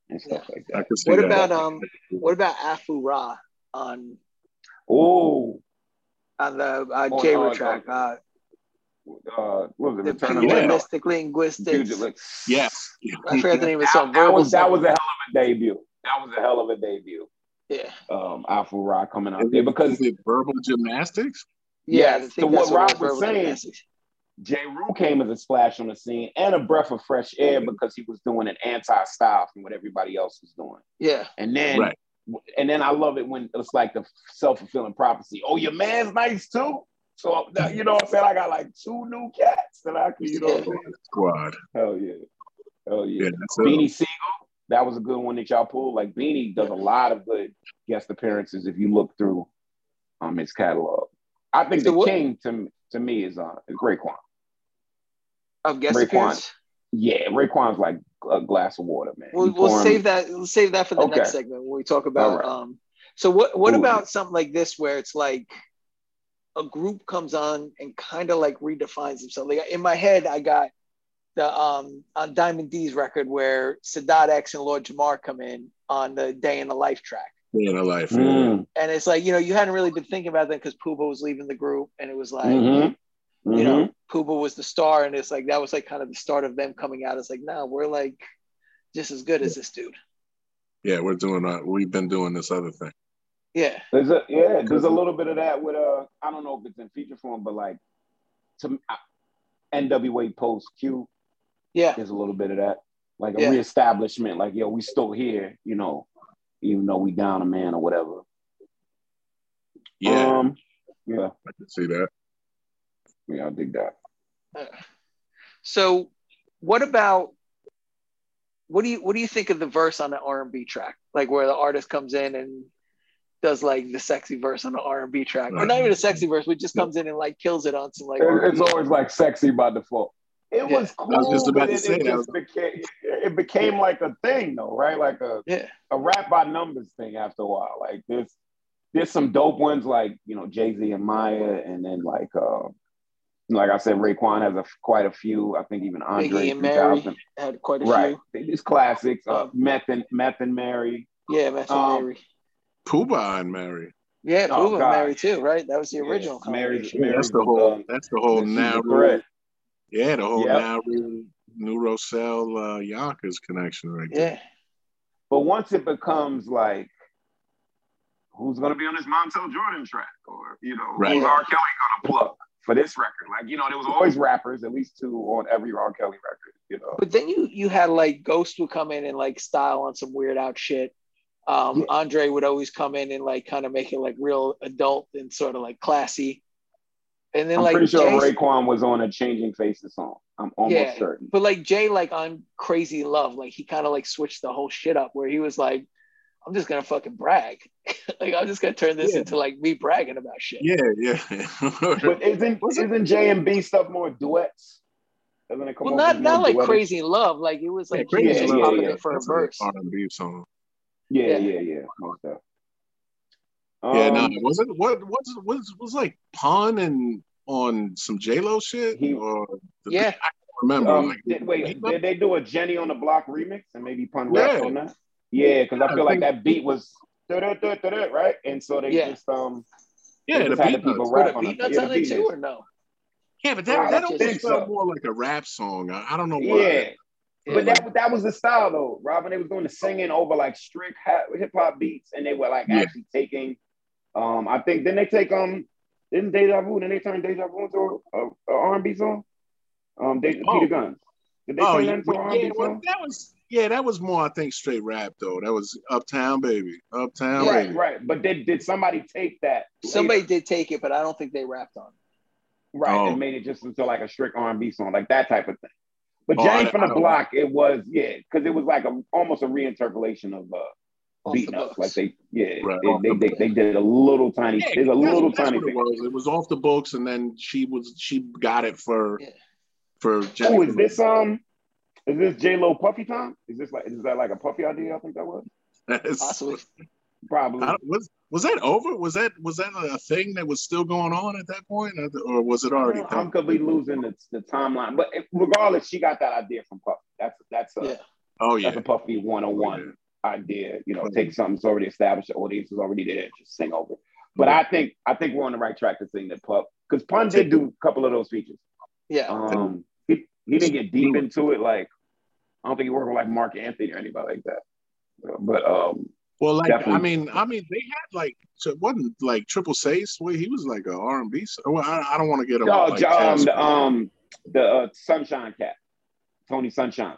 Speaker 3: and stuff like that.
Speaker 2: What
Speaker 4: that.
Speaker 2: about um? What about Afu Ra on
Speaker 3: Oh,
Speaker 2: on the uh,
Speaker 3: On,
Speaker 2: J
Speaker 3: uh,
Speaker 2: track? Uh,
Speaker 3: uh, what was it?
Speaker 2: the
Speaker 3: Return of the
Speaker 2: pugilistic linguistics.
Speaker 3: Pugilist.
Speaker 4: Yes.
Speaker 2: I forgot the name of the song.
Speaker 3: That, that was that was a hell of a debut. That was a hell of a debut.
Speaker 2: Yeah,
Speaker 3: um Alpha Rock coming out
Speaker 4: Is
Speaker 3: there
Speaker 4: it-
Speaker 3: because
Speaker 4: is it verbal gymnastics?
Speaker 2: yeah. I
Speaker 3: Yes,
Speaker 2: think
Speaker 3: to what
Speaker 2: what
Speaker 3: was saying.
Speaker 2: Gymnastics.
Speaker 3: Jeru came as a splash on the scene and a breath of fresh air because he was doing an anti-style from what everybody else was doing.
Speaker 2: Yeah,
Speaker 3: And then
Speaker 4: Right.
Speaker 3: and then I love it when it's like the self-fulfilling prophecy. Oh, your man's nice too. So you know what I'm saying? I got like two new cats that I can, you know what
Speaker 4: Squad.
Speaker 3: Hell yeah. Hell yeah.
Speaker 4: Yeah, that's it.
Speaker 3: Beanie Sigel, that was a good one that y'all pulled. Like Beanie does a lot of good guest appearances if you look through um his catalog. I think
Speaker 2: So
Speaker 3: the
Speaker 2: what-
Speaker 3: king to to me is uh Raekwon.
Speaker 2: of guest
Speaker 3: Raekwon.
Speaker 2: appearance.
Speaker 3: Yeah, Raekwon's like a glass of water, man.
Speaker 2: We'll, we'll save that. We'll save that for the
Speaker 3: Okay.
Speaker 2: next segment when we talk about.
Speaker 3: Right.
Speaker 2: Um, so what what
Speaker 3: Ooh.
Speaker 2: about something like this where it's like a group comes on and kind of like redefines themselves? Like in my head, I got the um on Diamond D's record where Sadat X and Lord Jamar come in on the Day in the Life track.
Speaker 4: Day in a life.
Speaker 3: Mm,
Speaker 2: And it's like, you know, you hadn't really been thinking about that because Puba was leaving the group and it was like,
Speaker 3: mhm,
Speaker 2: you know,
Speaker 3: mhm.
Speaker 2: Puba was the star, and it's like that was like kind of the start of them coming out. It's like, no, we're like just as good as this dude.
Speaker 4: Yeah, we're doing. Uh, we've been doing this other thing.
Speaker 2: Yeah,
Speaker 3: There's a yeah, there's a little bit of that with uh I don't know if it's in feature form, but like to uh, NWA post Q,
Speaker 2: yeah,
Speaker 3: there's a little bit of that. Like a
Speaker 2: Yeah.
Speaker 3: reestablishment, like, yo, we still here, you know, even though we down a man or whatever.
Speaker 4: Yeah,
Speaker 3: Um, yeah,
Speaker 4: I can see that.
Speaker 3: yeah, I dig that.
Speaker 2: So, what about what do you what do you think of the verse on the R and B track? Like where the artist comes in and does like the sexy verse on the R and B track, or not even a sexy verse, but just comes in and like kills it on some like.
Speaker 3: It-
Speaker 2: R&B.
Speaker 3: it's always like sexy by default. It
Speaker 2: Yeah.
Speaker 3: was cool,
Speaker 4: I was just about to
Speaker 3: it,
Speaker 4: say
Speaker 3: it
Speaker 4: that.
Speaker 3: just became it became like a thing though, right? Like a
Speaker 2: yeah,
Speaker 3: a rap by numbers thing after a while. Like there's there's some dope ones like you know Jay Z and Mya, and then like uh, like I said, Raekwon has a, quite a few. I think even Andre
Speaker 2: Biggie and Mary
Speaker 3: 3000.
Speaker 2: had quite a
Speaker 3: Right, these classics. Uh,
Speaker 2: Um,
Speaker 3: Meth and Meth and Mary.
Speaker 2: few. Yeah, Matthew
Speaker 3: Um,
Speaker 2: Mary.
Speaker 4: Puba and Mary.
Speaker 2: Yeah,
Speaker 3: oh,
Speaker 2: Puba and Mary too, right? That was the original
Speaker 3: Mary's-
Speaker 2: combination.
Speaker 4: Yeah, that's the whole. That's the whole
Speaker 3: She's a
Speaker 4: New Ro.
Speaker 3: threat.
Speaker 4: Yeah, the whole
Speaker 3: Yep.
Speaker 4: New Ro, New Rochelle, uh, Yonkers connection right there.
Speaker 2: Yeah,
Speaker 3: But once it becomes like, who's gonna be on this Montel Jordan track, or you know,
Speaker 4: Right.
Speaker 3: who's R. Kelly gonna plug for this record? Like, you know, there was always rappers, at least two on every R. Kelly record. You know,
Speaker 2: but then you you had like Ghost would come in and like style on some weird out shit. Um,
Speaker 3: Yeah.
Speaker 2: Andre would always come in and like kind of make it like real adult and sort of like classy. And then
Speaker 3: I'm
Speaker 2: like
Speaker 3: pretty sure
Speaker 2: Jay-
Speaker 3: Raekwon was on a Changing Faces song. I'm almost
Speaker 2: Yeah.
Speaker 3: certain.
Speaker 2: But like Jay, like on Crazy Love, like he kind of like switched the whole shit up where he was like, I'm just gonna fucking brag. like I'm just gonna turn this
Speaker 4: Yeah.
Speaker 2: into like me bragging about shit.
Speaker 4: Yeah, yeah.
Speaker 3: But isn't isn't J and B stuff more duets? Doesn't it come
Speaker 2: Well, not not like
Speaker 3: duet-ish?
Speaker 2: Crazy Love. Like it was like
Speaker 4: Yeah,
Speaker 2: he was
Speaker 3: Crazy
Speaker 2: just
Speaker 3: Love,
Speaker 2: popping
Speaker 3: yeah,
Speaker 2: in for a verse.
Speaker 4: R&B song.
Speaker 3: Yeah,
Speaker 2: Yeah.
Speaker 3: yeah, yeah. Most definitely.
Speaker 4: Yeah, no,
Speaker 3: Um,
Speaker 4: was it what was was was like Pun and on some J Lo shit?
Speaker 3: He-
Speaker 4: or the,
Speaker 2: Yeah.
Speaker 4: I can't remember.
Speaker 3: um,
Speaker 4: like,
Speaker 3: did, wait,
Speaker 4: he-
Speaker 3: did they do a Jenny on the Block remix and maybe pun rap
Speaker 4: Yeah.
Speaker 3: on that? Yeah, because I feel
Speaker 4: I
Speaker 3: like
Speaker 4: think-
Speaker 3: that beat was right, and so they
Speaker 2: Yeah.
Speaker 3: just um
Speaker 4: yeah,
Speaker 3: they
Speaker 4: the
Speaker 3: just had
Speaker 4: beat
Speaker 3: people
Speaker 4: nuts.
Speaker 2: Were
Speaker 3: rap
Speaker 2: the
Speaker 3: on
Speaker 2: beat
Speaker 3: it. Yeah,
Speaker 2: on
Speaker 3: the
Speaker 2: it too or no?
Speaker 4: Yeah, but
Speaker 2: Or
Speaker 4: that, that
Speaker 2: I
Speaker 4: almost
Speaker 3: think
Speaker 4: felt
Speaker 3: so.
Speaker 4: more like a rap song. I, I don't know
Speaker 3: Yeah,
Speaker 4: why.
Speaker 3: But that that was the style though, Robin. They was doing the singing over like strict hip hop beats, and they were like
Speaker 4: Yeah.
Speaker 3: actually taking. Um, I think then they take um, didn't Deja Vu? Then they turn Deja Vu into a, a, a R&B song. Um, they,
Speaker 4: Oh.
Speaker 3: Peter Gunz. Did they
Speaker 4: Oh,
Speaker 3: turn
Speaker 4: yeah,
Speaker 3: that into an R&B
Speaker 4: yeah, well, that was yeah, that was more I think straight rap though. That was Uptown Baby, Uptown
Speaker 2: Yeah.
Speaker 3: Right,
Speaker 4: Baby.
Speaker 3: right. But did did somebody take that?
Speaker 2: Somebody
Speaker 3: later?
Speaker 2: did take it, but I don't think they rapped on. it.
Speaker 3: right
Speaker 4: Oh.
Speaker 3: and made it just into like a strict R&B song, like that type of thing. But
Speaker 4: Oh, I-
Speaker 3: Jane from
Speaker 4: I
Speaker 3: the
Speaker 4: don't-
Speaker 3: Block, it was yeah, because it was like a almost a reinterpolation of uh,
Speaker 2: Off
Speaker 3: beating
Speaker 2: the
Speaker 3: up.
Speaker 2: books.
Speaker 3: Like they yeah,
Speaker 4: Right,
Speaker 3: they, they,
Speaker 4: the
Speaker 3: they, they did a little tiny,
Speaker 4: Yeah,
Speaker 3: there's a little
Speaker 4: that's
Speaker 3: tiny
Speaker 4: what it was. It was off the books, and then she was she got it for
Speaker 2: Yeah.
Speaker 4: for Jenny.
Speaker 3: Oh, is this um, is this J Lo Puffy time? Is this like is that like a Puffy idea? I think that was
Speaker 2: Possibly.
Speaker 3: probably.
Speaker 4: Was was that over? Was that was that a thing that was still going on at that point, or was it already
Speaker 3: I'm
Speaker 4: done?
Speaker 3: completely losing the, the timeline, but regardless, she got that idea from Puffy. That's that's a
Speaker 2: Yeah.
Speaker 4: Oh yeah,
Speaker 3: that's a Puffy one on one idea. You know, take something that's already established, the audience is already there, just sing over. But I think I think we're on the right track to sing that Puff because Pun did do a couple of those features.
Speaker 2: Yeah.
Speaker 3: Um, he, he didn't get deep into it. Like I don't think he worked with like Marc Anthony or anybody like that. But um,
Speaker 4: Well, like
Speaker 3: Definitely.
Speaker 4: I mean, I mean, they had like so it wasn't like Triple Six. Well, he was like a R and B. Well, I, I don't want to get him.
Speaker 3: no,
Speaker 4: like,
Speaker 3: um, the, um, the uh, Sunshine Cat, Tony Sunshine.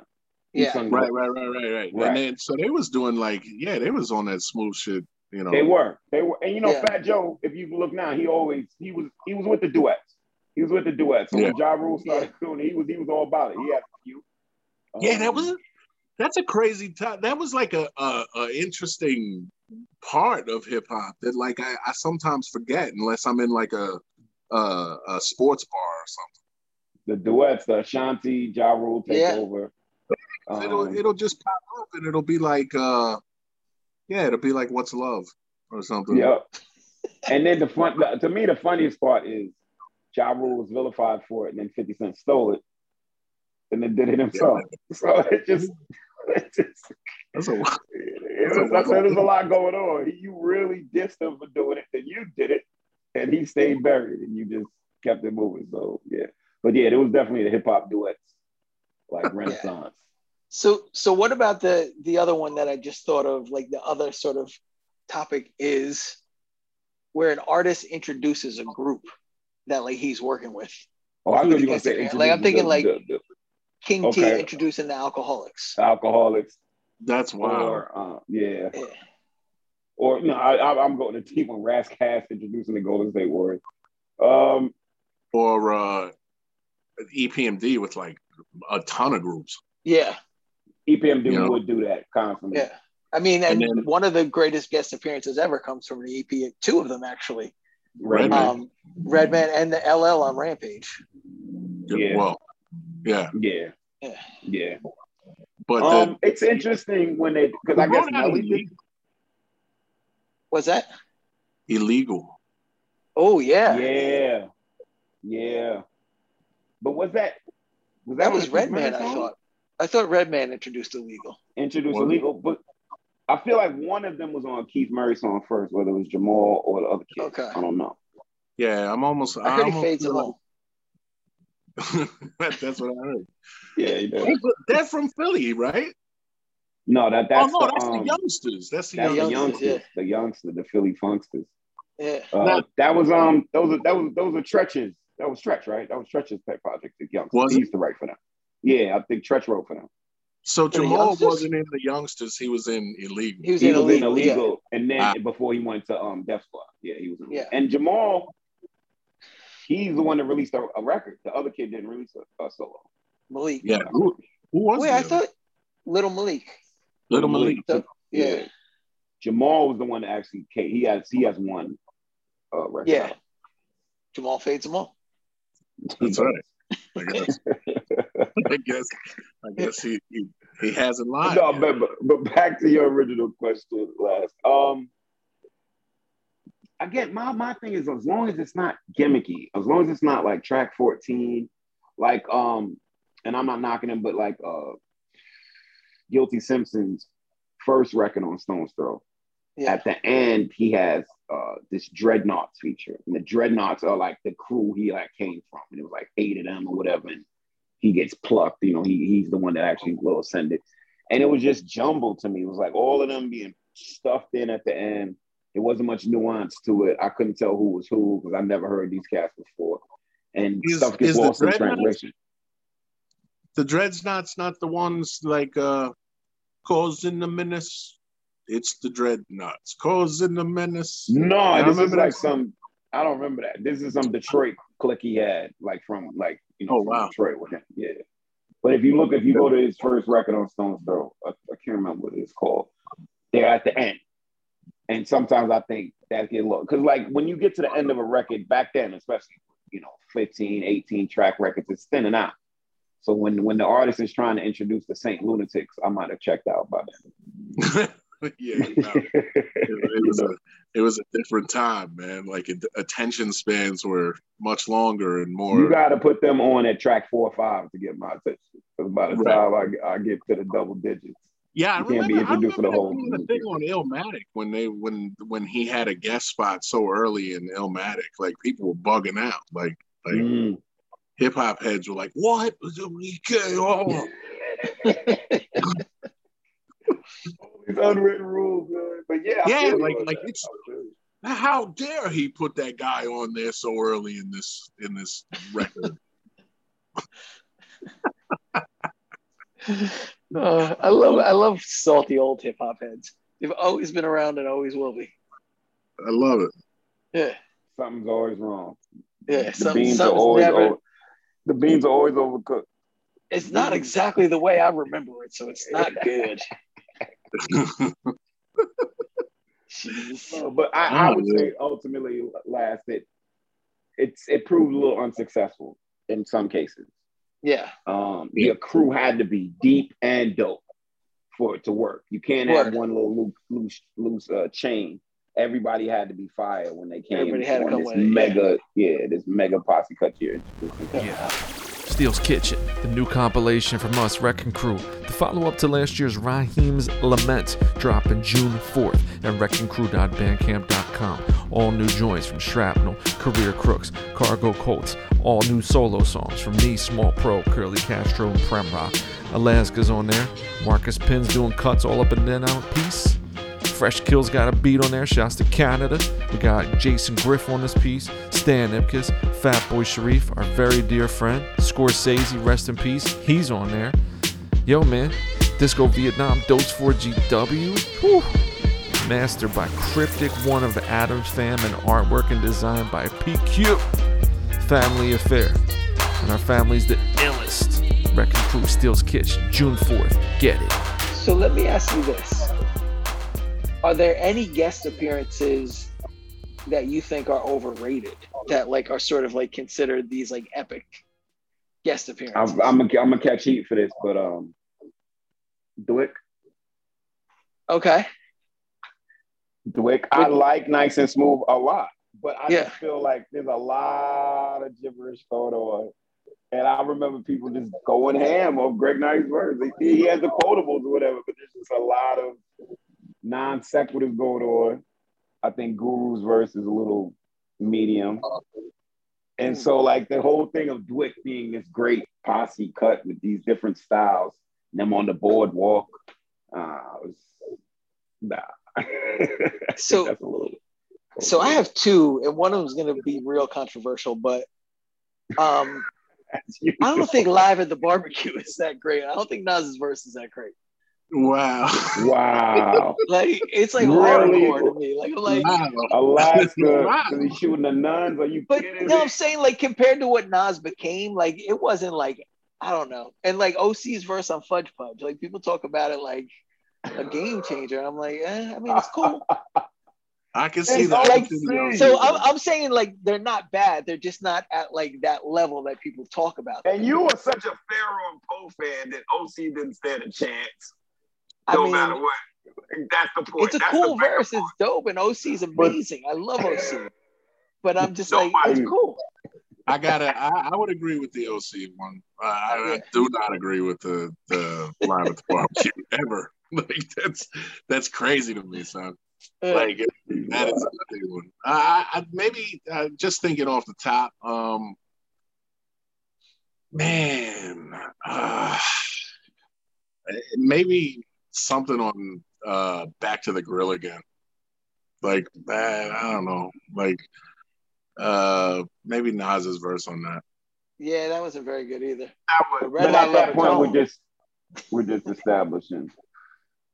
Speaker 3: He
Speaker 2: Yeah.
Speaker 4: right, right, right, right, right,
Speaker 3: Right.
Speaker 4: And then so they was doing like yeah, they was on that smooth shit. You know,
Speaker 3: They were, they were, and you know,
Speaker 2: Yeah.
Speaker 3: Fat Joe. If you look now, he always he was he was with the duets. He was with the duets. So when Ja Rule started doing it, he was he was all about it. He had a few.
Speaker 4: Yeah, that
Speaker 3: Um,
Speaker 4: was that's a crazy time. That was like a, a, a interesting part of hip hop that like I, I sometimes forget unless I'm in like a a, a sports bar or something.
Speaker 3: the duets, the Ashanti, Ja Rule take
Speaker 2: Yeah.
Speaker 3: Over.
Speaker 4: it'll
Speaker 3: Um,
Speaker 4: it'll just pop up and it'll be like uh yeah, it'll be like what's love or something.
Speaker 3: Yep. And then the fun the- to me, the funniest part is Ja Rule was vilified for it, and then 50 Cent stole it and then did it himself. So it just, it just
Speaker 4: That's a
Speaker 3: it was, I said there's a lot going on. You really dissed him for doing it, then you did it, and he stayed buried, and you just kept it moving. So yeah. But yeah, it was definitely the hip hop duets, like Renaissance.
Speaker 2: So so what about the the other one that I just thought of, like the other sort of topic is where an artist introduces a group that like he's working with.
Speaker 3: Oh, I
Speaker 2: Who
Speaker 3: thought you were gonna say
Speaker 2: appearance- like, I'm thinking
Speaker 3: the-
Speaker 2: like-
Speaker 3: the- the
Speaker 2: King T introducing the Alkaholiks.
Speaker 3: Alkaholiks
Speaker 4: that's wild.
Speaker 3: or uh, yeah.
Speaker 2: Yeah.
Speaker 3: Or no, I, I, I'm going to team when Rass Kass introducing the Golden State Warriors. Um,
Speaker 4: Or uh EPMD with like a ton of groups.
Speaker 2: Yeah,
Speaker 3: EPMD
Speaker 4: Yeah.
Speaker 3: would do that constantly.
Speaker 2: yeah. I mean, and,
Speaker 4: And then-
Speaker 2: one of the greatest guest appearances ever comes from the EP. Two of them actually.
Speaker 3: Redman.
Speaker 2: Um, Redman and the LL on Rampage.
Speaker 3: Yeah.
Speaker 4: Well, yeah.
Speaker 3: yeah,
Speaker 2: Yeah.
Speaker 3: yeah.
Speaker 4: But
Speaker 3: Um, it's interesting when they because I guess
Speaker 4: Melly
Speaker 3: Melly.
Speaker 2: Was that?
Speaker 4: illegal.
Speaker 2: Oh yeah,
Speaker 3: Yeah, yeah. But was that was
Speaker 2: that
Speaker 3: on
Speaker 2: was
Speaker 3: the Keith
Speaker 2: Redman. I
Speaker 3: song?
Speaker 2: thought. I thought Redman introduced illegal.
Speaker 3: introduced
Speaker 4: Was it?
Speaker 3: illegal, but I feel like one of them was on Keith Murray song first, whether it was Jamal or the other kid.
Speaker 2: Okay.
Speaker 3: I don't know.
Speaker 4: Yeah, I'm almost.
Speaker 2: I heard he
Speaker 4: almost
Speaker 2: fades them
Speaker 4: feel
Speaker 2: all.
Speaker 4: like- That's what I heard.
Speaker 3: Yeah, he did.
Speaker 4: Hey, That's from Philly, right?
Speaker 3: No, that that's
Speaker 4: oh no,
Speaker 3: the,
Speaker 4: that's
Speaker 3: um,
Speaker 4: the youngsters. That's the
Speaker 3: that's
Speaker 4: youngsters.
Speaker 3: the
Speaker 2: youngsters,
Speaker 3: youngsters, the youngsters, the Philly Funksters.
Speaker 2: Yeah.
Speaker 3: Uh,
Speaker 4: Now-
Speaker 3: that was um those are that was those are Tretches. That was Treach, right? That was Treach's pet project. The youngsters.
Speaker 4: Was
Speaker 3: he used to write for them. Yeah, I think Treach wrote for them.
Speaker 4: So
Speaker 2: the
Speaker 4: Jamal
Speaker 2: youngsters?
Speaker 4: wasn't in the youngsters. He was in illegal.
Speaker 2: He was
Speaker 3: He
Speaker 2: in
Speaker 3: was in
Speaker 2: illegal. yeah.
Speaker 3: and then
Speaker 4: Ah.
Speaker 3: before he went to um Def Squad. Yeah, he was. In
Speaker 2: Yeah.
Speaker 3: And Jamal, he's the one that released a, a record. The other kid didn't release a, a solo.
Speaker 2: Malik.
Speaker 4: yeah. Who, who was
Speaker 2: Wait,
Speaker 4: the
Speaker 2: I
Speaker 4: other?
Speaker 2: thought Little Malik.
Speaker 4: Little Malik.
Speaker 2: So- yeah.
Speaker 3: Jamal was the one that actually came. He has he has one uh record.
Speaker 2: Yeah. Jamal fades them all.
Speaker 4: That's right. I guess. I guess. He he, he has a lied.
Speaker 3: No, but, but but back to your original question last. Um again, my my thing is as long as it's not gimmicky, as long as it's not like track 14, like um, and I'm not knocking him, but like uh Guilty Simpson's first record on Stones Throw.
Speaker 2: Yeah.
Speaker 3: At the end, he has uh this dreadnoughts feature. And the dreadnoughts are like the crew he like came from. And it was like eight of them or whatever. And he gets plucked. You know, he he's the one that actually will ascend it. And it was just jumbled to me. It was like all of them being stuffed in at the end. It wasn't much nuance to it. I couldn't tell who was who because I never heard these cats before. And
Speaker 4: Is-
Speaker 3: stuff gets lost in translation.
Speaker 4: The Dreadnoughts not the ones like uh causing the menace. It's the Dreadnoughts causing the menace.
Speaker 3: No,
Speaker 4: I remember
Speaker 3: like
Speaker 4: that.
Speaker 3: some. I don't remember that. This is some Detroit click he had, like from like you know
Speaker 4: Oh,
Speaker 3: from
Speaker 4: wow.
Speaker 3: Detroit with him. Yeah. But if you look, if you go to his first record on Stones Throw, I, I can't remember what it's called. They're at the end, and sometimes I think that get low because like when you get to the end of a record back then, especially you know 15, 18 track records, it's thinning out. So when when the artist is trying to introduce the Saint Lunatics, I might have checked out by then.
Speaker 4: yeah, no, it, was a it was a different time, man. Like it, attention spans were much longer and more.
Speaker 3: You got to put them on at track four or five to get my attention. Because by the
Speaker 4: Right.
Speaker 3: time I, I get to the double digits,
Speaker 4: yeah, I
Speaker 3: you can't be
Speaker 4: remember. I
Speaker 3: introduced to the whole
Speaker 4: being thing on Illmatic when they when when he had a guest spot so early in Illmatic, like people were bugging out. Like like
Speaker 3: Mm.
Speaker 4: hip hop heads were like, "What? Oh."
Speaker 3: These unwritten rules, man. But yeah, I
Speaker 4: Yeah,
Speaker 3: feel
Speaker 4: like- like
Speaker 3: that.
Speaker 4: it's-
Speaker 3: I.
Speaker 4: How dare he put that guy on there so early in this in this record?
Speaker 2: Uh, I love I love salty old hip hop heads. They've always been around and always will be.
Speaker 4: I love it.
Speaker 2: Yeah,
Speaker 3: Something's always wrong.
Speaker 2: yeah.
Speaker 3: the
Speaker 2: Some,
Speaker 3: beans are always
Speaker 2: never.
Speaker 3: over, the beans are always overcooked.
Speaker 2: It's not exactly the way I remember it, so it's not good. Jeez.
Speaker 3: Uh, but I, I would
Speaker 4: yeah.
Speaker 3: say ultimately, last it it's it proved a little unsuccessful in some cases.
Speaker 2: Yeah,
Speaker 3: Um,
Speaker 4: Yeah.
Speaker 3: Your crew had to be deep and dope for it to work. You can't have one little loose loose, loose uh, chain. Everybody had to be fire when they came.
Speaker 2: Everybody had to
Speaker 3: on
Speaker 2: come
Speaker 3: this
Speaker 2: with it, yeah.
Speaker 3: mega, yeah. this mega posse cut here.
Speaker 1: Yeah. Steel's Kitchen, the new compilation from us, Wrecking Crew. The follow up to last year's Raheem's Lament, dropping June 4th at wreckingcrew.bandcamp.com. All new joints from Shrapnel, Career Crooks, Cargo Colts, all new solo songs from me, Small Pro, Curly Castro, and Premrock. Alaska's on there. Marcus Pins doing cuts all up and then out piece. Fresh Kills got a beat on there. Shouts to Canada. We got Jason Griff on this piece. Stan Ipkiss. Fatboi Sharif, our very dear friend. Scorsese, rest in peace. He's on there. Yo, man. Disco Vietnam Dose 4GW. Whew. Mastered by Cryptic, one of the Atoms fam, and artwork and design by PQ. Family affair. And our family's the illest. Wrecking Crew Steals Kitchen, June 4th. Get it.
Speaker 2: So let me ask you this: Are there any guest appearances that you think are overrated? That like are sort of like considered these like epic guest appearances?
Speaker 3: I'm, I'm gonna catch heat for this, but um, DWYCK,
Speaker 2: okay.
Speaker 3: DWYCK, I like nice and smooth a lot, but I
Speaker 2: Yeah.
Speaker 3: just feel like there's a lot of gibberish going on. And I remember people just going ham on Greg Nice's words. He, he has the quotables or whatever, but there's just a lot of non sequiturs going on. I think Guru's verse is a little medium. And so, like, the whole thing of DWYCK being this great posse cut with these different styles, and them on the boardwalk, uh, was, nah.
Speaker 2: So-
Speaker 3: little.
Speaker 2: So I have two, and one of them is going to be real controversial, but um, I don't think live at the barbecue is that great. I don't think Nas's verse is that great.
Speaker 4: Wow.
Speaker 3: Wow.
Speaker 2: Like it's like
Speaker 3: Really?
Speaker 2: hardcore to me. Like I'm like,
Speaker 4: wow.
Speaker 3: Alaska,
Speaker 4: Wow.
Speaker 3: is he shooting the nuns? Are you
Speaker 2: but
Speaker 3: kidding
Speaker 2: no,
Speaker 3: me?
Speaker 2: I'm saying like compared to what Nas became, like it wasn't like I don't know. And like OC's verse on Fudge Pudge, like people talk about it like a game changer. I'm like, eh, I mean, it's cool.
Speaker 4: I can see
Speaker 3: It's
Speaker 4: that.
Speaker 2: like-
Speaker 4: opportunity.
Speaker 2: So I'm, I'm saying like they're not bad. They're just not at like that level that people talk about. them.
Speaker 3: And you were such a Pharoahe and Po fan that OC didn't stand a chance.
Speaker 2: I
Speaker 3: No
Speaker 2: mean,
Speaker 3: matter what. That's the point.
Speaker 2: it's a
Speaker 3: That's
Speaker 2: cool verse.
Speaker 3: point.
Speaker 2: It's dope, and OC
Speaker 3: is
Speaker 2: amazing. I love OC, but I'm just like, it's cool.
Speaker 4: I gotta. I, I would agree with the OC one. I, I, I do not agree with the the live at the barbecue ever. Like that's that's crazy to me, son. Like that is a big one. I, I maybe uh, just thinking off the top. Um, Man, uh, maybe something on uh, Back to the Grill again. Like that, I don't know. Like uh, maybe Nas's verse on that.
Speaker 2: Yeah, that wasn't very good either.
Speaker 3: But
Speaker 2: Red
Speaker 3: at that point, we're just we're just establishing.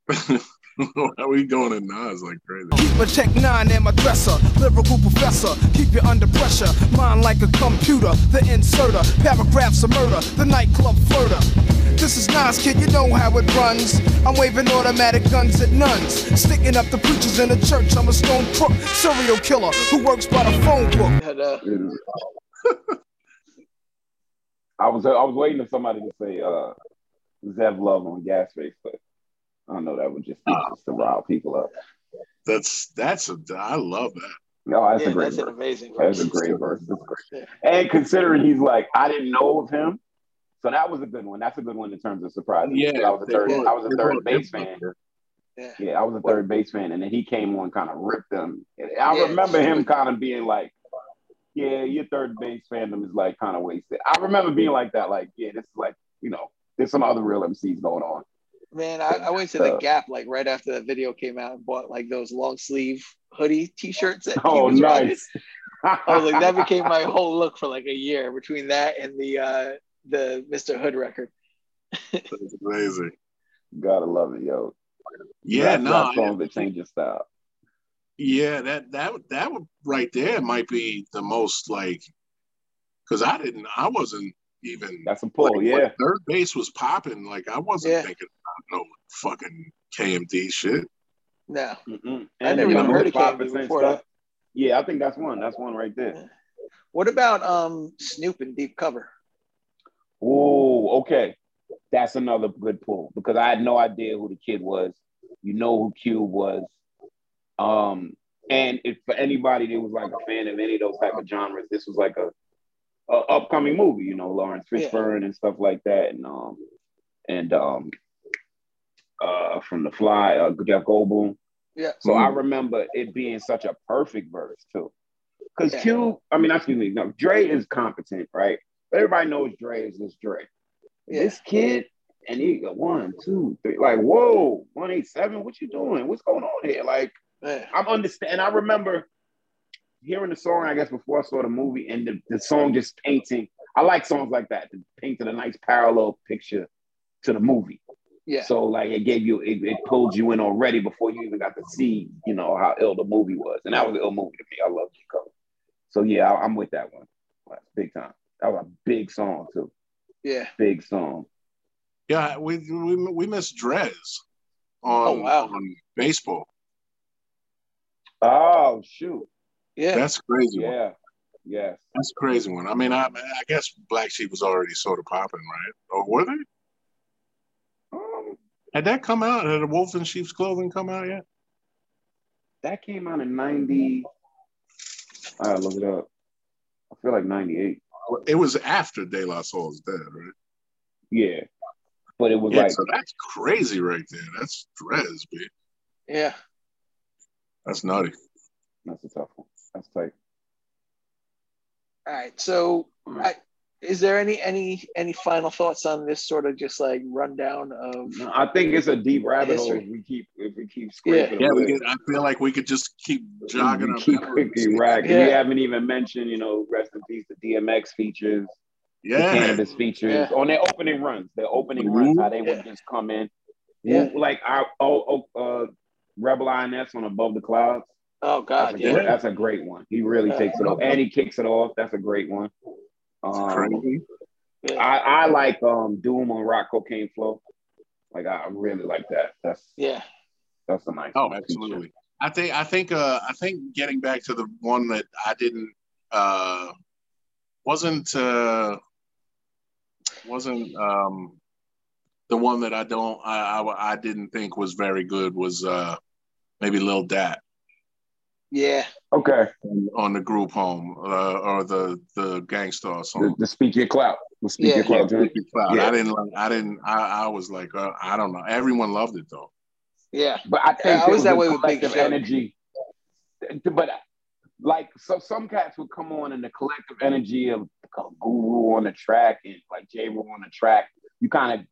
Speaker 4: Why are we going at Nas like crazy?
Speaker 5: Keep a check nine in my dresser. Lyrical professor, keep you under pressure. Mind like a computer, the inserter. Paragraphs of murder, the nightclub flirter. This is Nas, kid, you know how it runs. I'm waving automatic guns at nuns. Sticking up the preachers in the church. I'm a stone crook, serial killer who works by the phone book.
Speaker 2: Uh,
Speaker 3: I was I was waiting for somebody to say uh Zev Love on Gas Face, but I don't know that would just be just to rile people up.
Speaker 4: That's that's a I love that.
Speaker 3: No, that's
Speaker 2: yeah,
Speaker 3: a great
Speaker 2: that's an
Speaker 3: verse.
Speaker 2: amazing
Speaker 3: That's
Speaker 2: verse.
Speaker 3: a great verse. That's great.
Speaker 2: Yeah.
Speaker 3: And considering he's like, I didn't know of him, so that was a good one. That's a good one in terms of surprises.
Speaker 4: Yeah,
Speaker 3: I was a third.
Speaker 4: both-
Speaker 3: I was a 3rd
Speaker 4: Bass
Speaker 3: fan.
Speaker 2: Yeah.
Speaker 3: Yeah, I was a 3rd Bass fan, and then he came on, kind of ripped them. I
Speaker 2: Yeah,
Speaker 3: remember him kind of being like, "Yeah, your 3rd Bass fandom is like kind of wasted." I remember being like that, like, "Yeah, this is like, you know, there's some other real MCs going on."
Speaker 2: Man, I, I went to the
Speaker 3: Uh,
Speaker 2: Gap like right after that video came out and bought like those long sleeve hoodie T-shirts. That
Speaker 3: Oh, nice.
Speaker 2: I was like, that became my whole look for like a year between that and the uh the Mr. Hood record.
Speaker 4: That's amazing.
Speaker 3: Gotta love it, yo.
Speaker 4: Yeah,
Speaker 3: Rap-
Speaker 4: no,
Speaker 3: rap
Speaker 4: I-
Speaker 3: songs that change your style.
Speaker 4: Yeah, that that that would right there might be the most like because I didn't I wasn't even
Speaker 3: That's a pull,
Speaker 4: when
Speaker 3: yeah.
Speaker 4: 3rd Bass was popping like I wasn't
Speaker 2: Yeah.
Speaker 4: thinking about no fucking KMD shit.
Speaker 2: No,
Speaker 3: Mm-mm.
Speaker 2: I never even heard of KMD before
Speaker 3: stuff. Yeah, I think that's one. That's one right there.
Speaker 2: What about um Snoop and Deep Cover?
Speaker 3: Oh, okay. That's another good pull because I had no idea who the kid was. You know who Cube was. Um, and if for anybody that was like a fan of any of those type of genres, this was like a, a upcoming movie, you know, Laurence
Speaker 2: Yeah.
Speaker 3: Fishburne and stuff like that. And um and um uh from the fly, uh Jeff Goldblum.
Speaker 2: Yeah.
Speaker 3: So I
Speaker 4: Mhm.
Speaker 3: remember it being such a perfect verse too. Because
Speaker 2: Yeah.
Speaker 3: Cube, I mean, excuse me, no, Dre is competent, right? Everybody knows Dre is this Dre.
Speaker 2: Yeah.
Speaker 3: This kid, and he got one, two, three, like, whoa, 187, what you doing? What's going on here? Like,
Speaker 2: Yeah.
Speaker 3: I'm understand. I remember hearing the song, I guess, before I saw the movie, and the, the song just painting. I like songs like that, that painted a nice parallel picture to the movie.
Speaker 2: Yeah.
Speaker 3: So like it gave you it, it pulled you in already before you even got to see, you know, how ill the movie was. And that was an ill movie to me. I love G Code. So yeah, I, I'm with that one. Like, big time. That was a big song too.
Speaker 2: Yeah.
Speaker 3: Big song.
Speaker 4: Yeah, we we we missed Dres on,
Speaker 2: Oh, wow.
Speaker 4: on baseball.
Speaker 3: Oh shoot.
Speaker 2: Yeah.
Speaker 4: That's crazy. One.
Speaker 3: Yeah. Yes.
Speaker 4: That's a crazy one. I mean, I I guess Black Sheep was already sort of popping, right? Or were they?
Speaker 3: Um,
Speaker 4: Had that come out? Had the Wolf in Sheep's Clothing come out yet?
Speaker 3: that came out in 90. I gotta look it up. I feel like 98.
Speaker 4: It was after De La Soul's dead, right?
Speaker 3: Yeah. But it was
Speaker 4: Yeah,
Speaker 3: like
Speaker 4: so that's crazy right there. That's Dres, B.
Speaker 2: Yeah.
Speaker 4: That's naughty.
Speaker 3: that's a tough one. That's tight.
Speaker 2: All right. So, I, is there any any any final thoughts on this sort of just like rundown of?
Speaker 3: No, I think it's a deep rabbit hole if we keep if we keep scraping.
Speaker 4: Yeah, we could, I feel like we could just keep jogging.
Speaker 3: We
Speaker 4: our
Speaker 3: keep
Speaker 4: memories.
Speaker 3: quickly rack.
Speaker 2: Yeah.
Speaker 3: We haven't even mentioned, you know, rest in peace, the DMX features, yeah. the
Speaker 4: Yeah,
Speaker 3: Canibus features
Speaker 2: Yeah.
Speaker 3: on their opening runs. Their opening
Speaker 4: Mhm.
Speaker 3: runs, how they would just come in.
Speaker 2: Yeah.
Speaker 3: Like our oh, oh uh Rebel INS on Above the Clouds.
Speaker 2: Oh
Speaker 3: That's
Speaker 2: God,
Speaker 3: a,
Speaker 2: yeah.
Speaker 3: that's a great one. He really
Speaker 2: Yeah.
Speaker 3: takes it off. And he kicks it off. That's a great one.
Speaker 4: It's
Speaker 3: Um,
Speaker 2: yeah.
Speaker 3: I, I like um Doom on Rock Cocaine Flow. Like I really like that. That's
Speaker 2: Yeah.
Speaker 3: that's a nice
Speaker 4: Oh,
Speaker 3: feature.
Speaker 4: absolutely. I think I think uh I think getting back to the one that I didn't uh wasn't uh wasn't um the one that I don't I I, I didn't think was very good was uh maybe Lil Dap
Speaker 2: Yeah.
Speaker 3: Okay.
Speaker 4: on the group home uh, or the the Gang
Speaker 3: Starr
Speaker 4: song.
Speaker 3: the Speak Your Clout. The Speak
Speaker 2: Yeah.
Speaker 3: Your Clout joint.
Speaker 4: Cloud.
Speaker 3: Yeah.
Speaker 4: I didn't like I didn't I, I was like uh, I don't know everyone loved it though.
Speaker 2: Yeah.
Speaker 3: But I think
Speaker 2: Yeah, I
Speaker 3: it
Speaker 2: was that way with Big
Speaker 3: collective energy. But like so some cats would come on and the collective energy of Guru on the track and like Jeru on the track, you kind of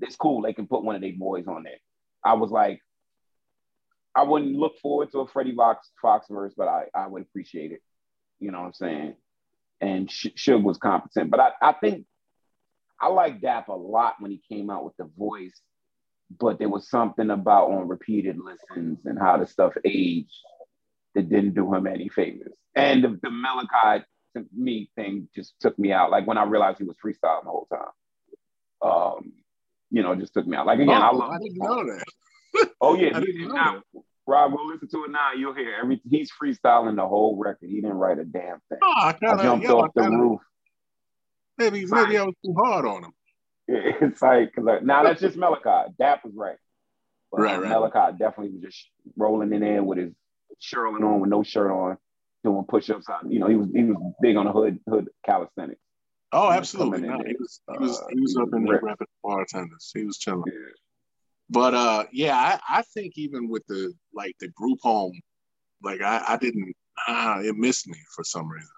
Speaker 3: it's cool. They can put one of their boys on there. I was like, I wouldn't look forward to a Freddie Fox Fox verse, but I, I would appreciate it. You know what I'm saying? And Suge was competent, but I, I think I like Dap a lot when he came out with the voice, but there was something about on repeated listens and how the stuff aged that didn't do him any favors. And the, the Malachi to me thing just took me out. Like when I realized he was freestyling the whole time. Um, you know, just took me out. Like again,
Speaker 4: oh,
Speaker 3: I love
Speaker 4: I didn't know that.
Speaker 3: Oh yeah,
Speaker 4: I
Speaker 3: he- now, Rob, go listen to it now. You'll hear every. He's freestyling the whole record. He didn't write a damn thing.
Speaker 4: Oh, I
Speaker 3: I
Speaker 4: kind of,
Speaker 3: jumped
Speaker 4: yeah,
Speaker 3: off
Speaker 4: I
Speaker 3: the
Speaker 4: kinda,
Speaker 3: roof.
Speaker 4: maybe, maybe I was too hard on him.
Speaker 3: It's like, cause like now that's just Melachi. Dap was right. But
Speaker 4: Right, right.
Speaker 3: Melachi definitely was just rolling in there with his shirt on with no shirt on, doing push-ups. On, you know, he was he was big on the hood hood calisthenics.
Speaker 4: Oh,
Speaker 3: Yeah,
Speaker 4: absolutely.
Speaker 3: coming in
Speaker 4: No, he was, he was,
Speaker 3: Uh,
Speaker 4: he was up in
Speaker 3: rip.
Speaker 4: rapping bartenders. He was chilling.
Speaker 3: Yeah.
Speaker 4: But uh, yeah, I, I think even with the like the group home, like I, I didn't, ah, it missed me for some reason.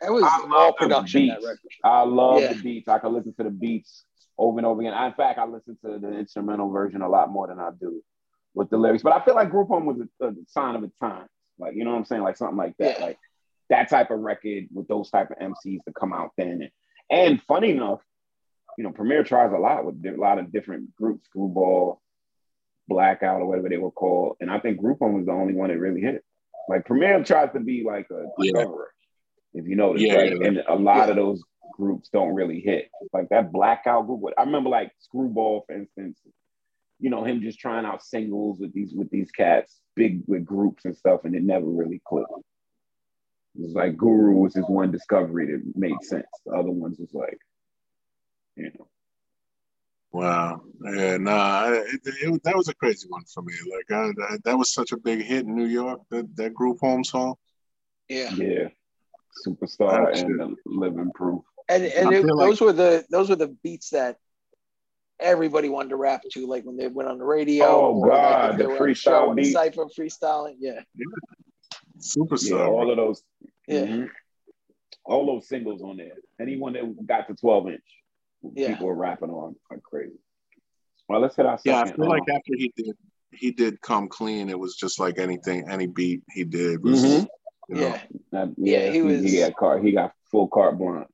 Speaker 2: That was
Speaker 3: I love
Speaker 2: all
Speaker 3: the
Speaker 2: production. That
Speaker 3: beats.
Speaker 2: record.
Speaker 3: I love
Speaker 2: Yeah.
Speaker 3: the beats. I can listen to the beats over and over again. I, In fact, I listen to the instrumental version a lot more than I do with the lyrics. But I feel like Group Home was a, a sign of the time. Like, you know what I'm saying? Like something like that.
Speaker 2: Yeah.
Speaker 3: Like that type of record with those type of MCs to come out then. And, and funny enough, you know, Premier tries a lot with a lot of different groups, Screwball, Blackout, or whatever they were called. And I think Group Home was the only one that really hit. Like Premier tries to be like a
Speaker 4: Yeah.
Speaker 3: discoverer, if you notice,
Speaker 4: Yeah,
Speaker 3: right?
Speaker 4: yeah.
Speaker 3: And a lot of those groups don't really hit. Like that Blackout group. I remember like Screwball, for instance. You know him just trying out singles with these with these cats, big with groups and stuff, and it never really clicked. It was like Guru was his one discovery that made sense. The other ones was like, you know,
Speaker 4: Wow. Yeah, nah, it, it, that was a crazy one for me. Like I, I, that was such a big hit in New York. That that group home song.
Speaker 2: Yeah,
Speaker 3: yeah, superstar
Speaker 4: Oh,
Speaker 3: and living proof.
Speaker 2: and and it,
Speaker 4: feel like-
Speaker 2: those were the those were the beats that everybody wanted to rap to, like when they went on the radio.
Speaker 3: Oh,
Speaker 2: or like
Speaker 3: God, the
Speaker 2: were on a
Speaker 3: freestyle
Speaker 2: show on
Speaker 3: beats.
Speaker 2: Cypher freestyling. Yeah,
Speaker 4: Superstar.
Speaker 3: Yeah, all of those.
Speaker 2: Yeah.
Speaker 3: mhm. All those singles on there. Anyone that got to 12 inch,
Speaker 2: Yeah.
Speaker 3: people were rapping on like crazy. Well, let's hit our
Speaker 4: yeah, I feel like
Speaker 3: um,
Speaker 4: after he did he did come clean, it was just like anything, any beat he did was
Speaker 3: Mhm.
Speaker 4: you know,
Speaker 2: yeah,
Speaker 3: that-
Speaker 2: Yeah, he
Speaker 3: he,
Speaker 2: was-
Speaker 3: he got carte, he got full carte blanche.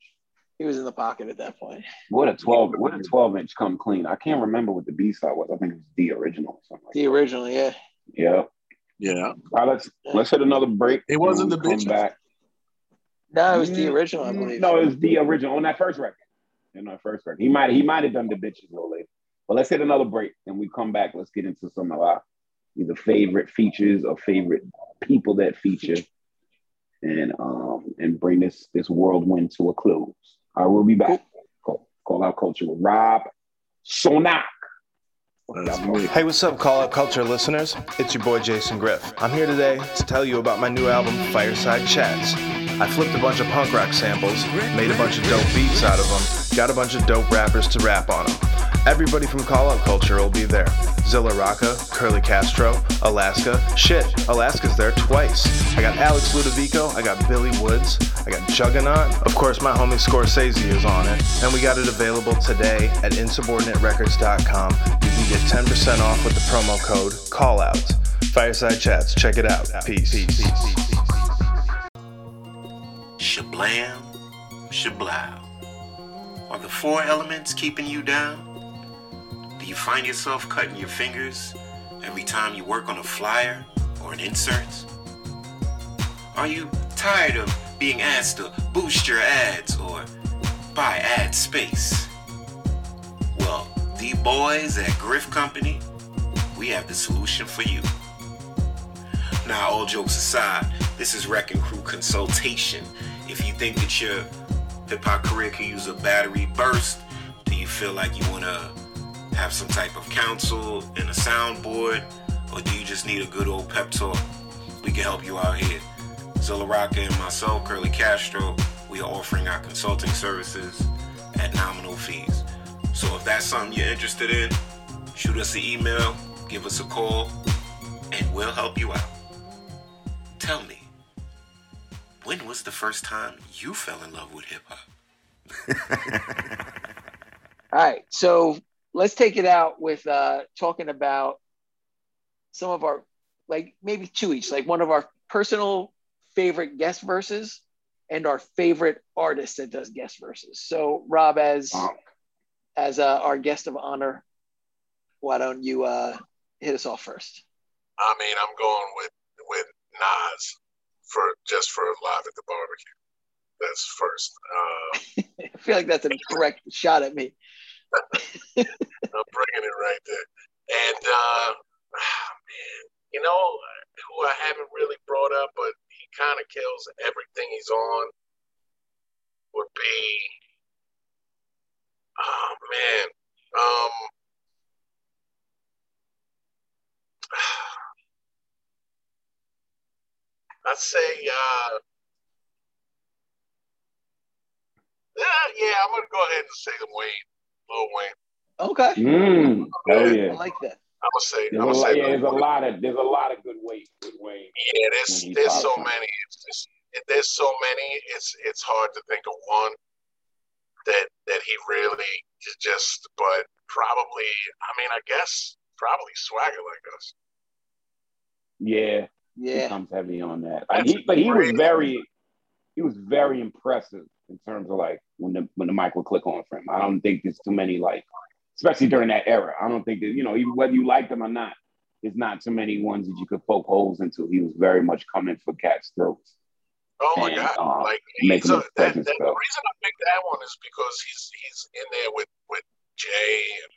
Speaker 2: he was in the pocket at that point.
Speaker 3: What a 12, what a 12 inch come clean. I can't remember what the B side was. I think it was the original or something like
Speaker 2: The original, yeah.
Speaker 3: that. Yeah.
Speaker 4: yeah.
Speaker 3: All right, let's let's hit another break.
Speaker 4: It wasn't the
Speaker 3: come
Speaker 4: bitches?
Speaker 3: back.
Speaker 2: No, it was the
Speaker 3: Mm,
Speaker 2: original, I
Speaker 3: mm,
Speaker 2: believe.
Speaker 3: No, it was the original on that first record. In our first record, he might he might have done the bitches a little later. But let's hit another break, and we come back. Let's get into some of our either favorite features or favorite people that feature, and um and bring this this whirlwind to a close. I will be back. Call, call out culture with Rob
Speaker 4: Sonic.
Speaker 7: Hey, what's up, Call Out Culture listeners? It's your boy Jason Griff. I'm here today to tell you about my new album, Fireside Chats. I flipped a bunch of punk rock samples, made a bunch of dope beats out of them, got a bunch of dope rappers to rap on them. Everybody from Call Out Culture will be there. Zilla Rocca, Curly Castro, Alaska. Shit, Alaska's there twice. I got Alex Ludovico, I got Billy Woods, I got Juggernaut. Of course, my homie Scorsese is on it. And we got it available today at insubordinaterecords.com. You can get 10% off with the promo code CALLOUT. Fireside Chats, check it out. Peace. Peace.
Speaker 8: Shablam, shablow. Are the four elements keeping you down? Do you find yourself cutting your fingers every time you work on a flyer or an insert? Are you tired of being asked to boost your ads or buy ad space? Well, the boys at Griff Company, we have the solution for you. Now, all jokes aside, this is Wrecking Crew consultation. If you think that your hip hop career can use a battery burst, do you feel like you want to have some type of counsel and a soundboard, or do you just need a good old pep talk? We can help you out here. Zilla Rocca and myself, Curly Castro, we are offering our consulting services at nominal fees. So if that's something you're interested in, shoot us an email, give us a call, and we'll help you out. Tell me, when was the first time you fell in love with hip hop?
Speaker 2: All right, so let's take it out with uh, talking about some of our, like maybe two each, like one of our personal favorite guest verses and our favorite artist that does guest verses. So, Rob, as as uh, our guest of honor, why don't you uh, hit us off first?
Speaker 4: I mean, I'm going with with Nas for just for live at the barbecue. That's first. Uh,
Speaker 2: I feel like that's a direct shot at me.
Speaker 4: I'm bringing it right there. And uh, man, you know who I haven't really brought up, but he kind of kills everything he's on. Would be, oh man, um, I'd say, uh, yeah, yeah, I'm gonna go ahead and say the Wayne, Lil Wayne.
Speaker 2: Okay.
Speaker 3: Mm, hell yeah.
Speaker 2: I like that.
Speaker 4: I'm gonna say,
Speaker 3: There's,
Speaker 4: I'm
Speaker 3: a,
Speaker 4: gonna
Speaker 3: lot,
Speaker 4: say,
Speaker 3: yeah, there's a lot of there's a lot of good weight with Wayne.
Speaker 4: Yeah, there's there's so
Speaker 3: up.
Speaker 4: many. It's just there's so many. It's it's hard to think of one that that he really just. But probably, I mean, I guess probably swagger like us.
Speaker 3: Yeah, he
Speaker 2: Yeah.
Speaker 3: comes heavy on that. Like, he, but he was very he was very impressive in terms of like when the when the mic would click on for him. I don't think there's too many like, especially during that era. I don't think that you know even whether you liked him or not, there's not too many ones that you could poke holes into. He was very much coming for cats' throats.
Speaker 4: Oh my
Speaker 3: And,
Speaker 4: god!
Speaker 3: uh,
Speaker 4: like
Speaker 3: making
Speaker 4: he's a,
Speaker 3: his
Speaker 4: that, that, the reason I picked that one is because he's he's in there with with Jay and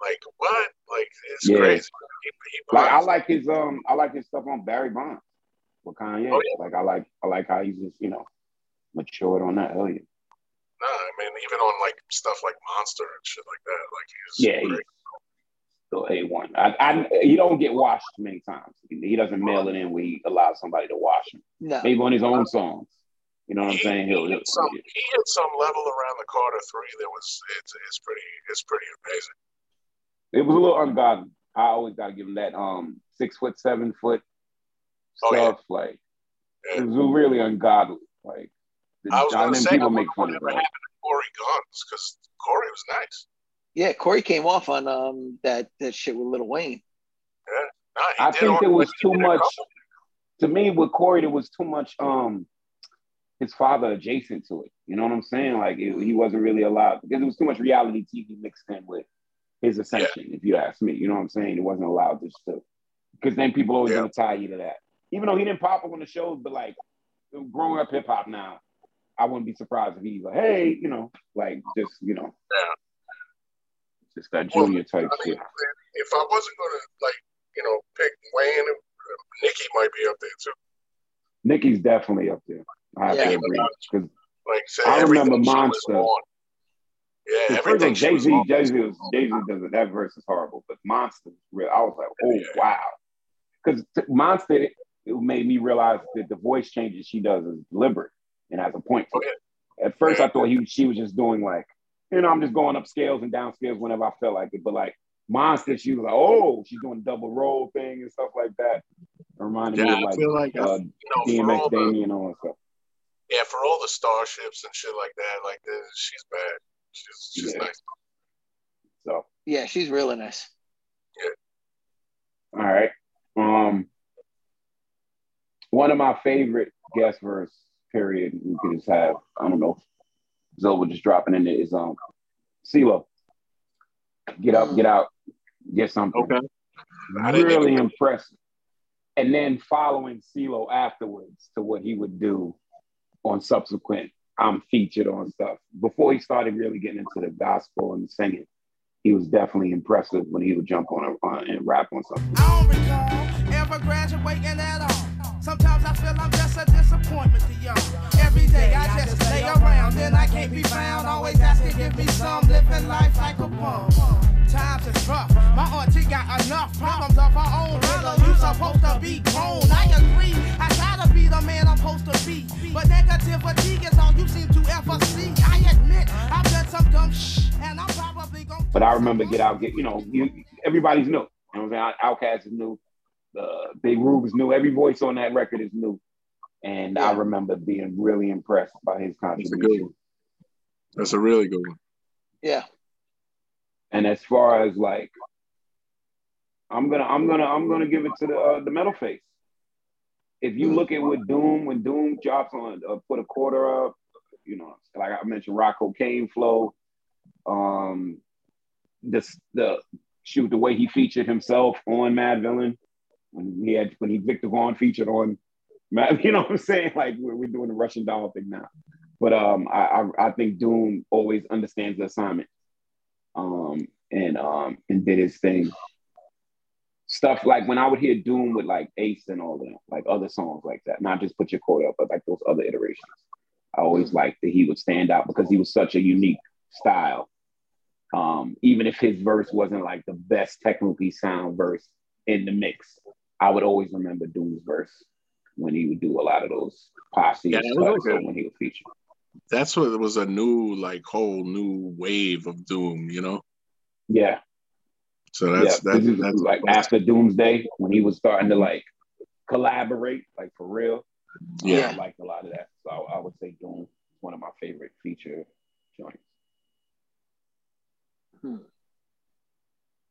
Speaker 4: like what? Like it's
Speaker 3: Yeah.
Speaker 4: crazy. He, he
Speaker 3: Like I like his um I like his stuff on Barry Bonds with Kanye.
Speaker 4: Oh, yeah.
Speaker 3: Like I like I like how he's just you know matured on that. Hell yeah.
Speaker 4: Nah, I mean even on like stuff like Monster and shit like that. Like he's
Speaker 3: Yeah,
Speaker 4: great.
Speaker 3: So A one. I, I he don't get washed many times. He, he doesn't mail it in where he allows somebody to wash him.
Speaker 2: No.
Speaker 3: Maybe on his own songs. You know what I'm saying?
Speaker 4: He,
Speaker 3: He'll, he'll
Speaker 4: hit some, he hit some level around the Carter three that was it's it's pretty it's pretty amazing.
Speaker 3: It was a little ungodly. I always gotta give him that um six foot, seven foot
Speaker 4: Oh, yeah.
Speaker 3: stuff. Like
Speaker 4: Yeah.
Speaker 3: it was really ungodly. Like the,
Speaker 4: I was
Speaker 3: I
Speaker 4: gonna say
Speaker 3: people
Speaker 4: I
Speaker 3: make fun of
Speaker 4: whatever
Speaker 3: it.
Speaker 4: happened to Corey Gunz because Corey was nice.
Speaker 2: Yeah, Corey came off on um that that shit with Little Wayne.
Speaker 4: Nah,
Speaker 3: I think
Speaker 4: on-
Speaker 3: there was too much to me with Corey. There was too much um his father adjacent to it. You know what I'm saying? Like it, he wasn't really allowed because it was too much reality TV mixed in with his ascension. If you ask me, you know what I'm saying? It wasn't allowed just to because then people always
Speaker 4: Yeah.
Speaker 3: gonna tie you to that. Even though he didn't pop up on the shows, but like growing up hip hop now, I wouldn't be surprised if he's like, hey, you know, like just you know,
Speaker 4: Yeah.
Speaker 3: just that
Speaker 4: Well,
Speaker 3: junior type
Speaker 4: I mean,
Speaker 3: shit.
Speaker 4: if I wasn't gonna like you know pick Wayne, Nicki might be up there too.
Speaker 3: Nicki's definitely up there. I have
Speaker 2: Yeah.
Speaker 3: to agree because
Speaker 4: Like
Speaker 3: I remember Monster.
Speaker 4: Yeah, everything
Speaker 3: Jay Z. Jay Z, Jay Z does it. That verse is horrible, but Monster, real. I was like, oh
Speaker 4: Yeah.
Speaker 3: wow, because Monster, it made me realize that the voice changes she does is deliberate and has a point to
Speaker 4: Oh,
Speaker 3: it. At first, I thought he she was just doing like, you know, I'm just going up scales and down scales whenever I felt like it. But like Monster, she was like, oh, she's doing double roll thing and stuff like that. It reminded me of like,
Speaker 4: feel like
Speaker 3: uh,
Speaker 4: you know
Speaker 3: DMX, Damien, and all that stuff.
Speaker 4: yeah for all the starships and shit like that. Like this, she's bad. She's she's
Speaker 3: Yeah.
Speaker 4: nice.
Speaker 3: So
Speaker 2: Yeah, she's really nice. Yeah.
Speaker 3: All right. Um, one of my favorite guest verse period we could just have. I don't know. Zova just dropping in there is um, CeeLo. Get up, get out, get something.
Speaker 4: Okay. I
Speaker 3: Really
Speaker 4: even-
Speaker 3: impressive. And then following CeeLo afterwards to what he would do on subsequent I'm featured on stuff. Before he started really getting into the gospel and singing, he was definitely impressive when he would jump on, a, on and rap on something.
Speaker 5: I don't recall ever graduating at all. Sometimes I feel I'm just a disappointment to y'all. Every day I just stay around, then I can't be found. Always asking, give me some, living life like a bum. Times is rough. My auntie got enough problems of her own. Brother, you supposed to be grown. I agree. I try to be the man I'm supposed to be. But negative fatigue is all you seem to ever see. I admit I've done some dumb shh, and I'm probably gonna.
Speaker 3: But I remember Get Out, Get, you know, you, everybody's new. You know what I'm saying? Outkast is new. Uh, Big Rube is new. Every voice on that record is new. And I remember being really impressed by his
Speaker 4: a good
Speaker 3: contribution.
Speaker 4: That's a really good one.
Speaker 2: Yeah.
Speaker 3: And as far as like, I'm gonna, I'm gonna, I'm gonna give it to the uh, the metal face. If you look at what Doom, when Doom drops on, uh, put a quarter up, you know, like I mentioned, Rock Cocaine Flow, um, this the shoot the way he featured himself on Madvillain when he had when he Viktor Vaughn featured on Mad, you know what I'm saying? Like we're, we're doing the Russian doll thing now. But um, I, I, I think Doom always understands the assignment, um, and um, and did his thing. Stuff like when I would hear Doom with like Ace and all that, like other songs like that, not just put your quote up, but like those other iterations. I always liked that he would stand out because he was such a unique style. Um, even if his verse wasn't like the best technically sound verse in the mix, I would always remember Doom's verse when he would do a lot of those posse
Speaker 4: Yeah,
Speaker 3: when he would feature.
Speaker 4: That's what it was a new like whole new wave of doom, you know.
Speaker 3: Yeah,
Speaker 4: So that's
Speaker 3: yeah.
Speaker 4: that,
Speaker 3: this
Speaker 4: that's
Speaker 3: like after Doomsday when he was starting to like collaborate, like for real.
Speaker 4: yeah.
Speaker 3: I liked a lot of that. So I, I would say Doom is one of my favorite feature joints.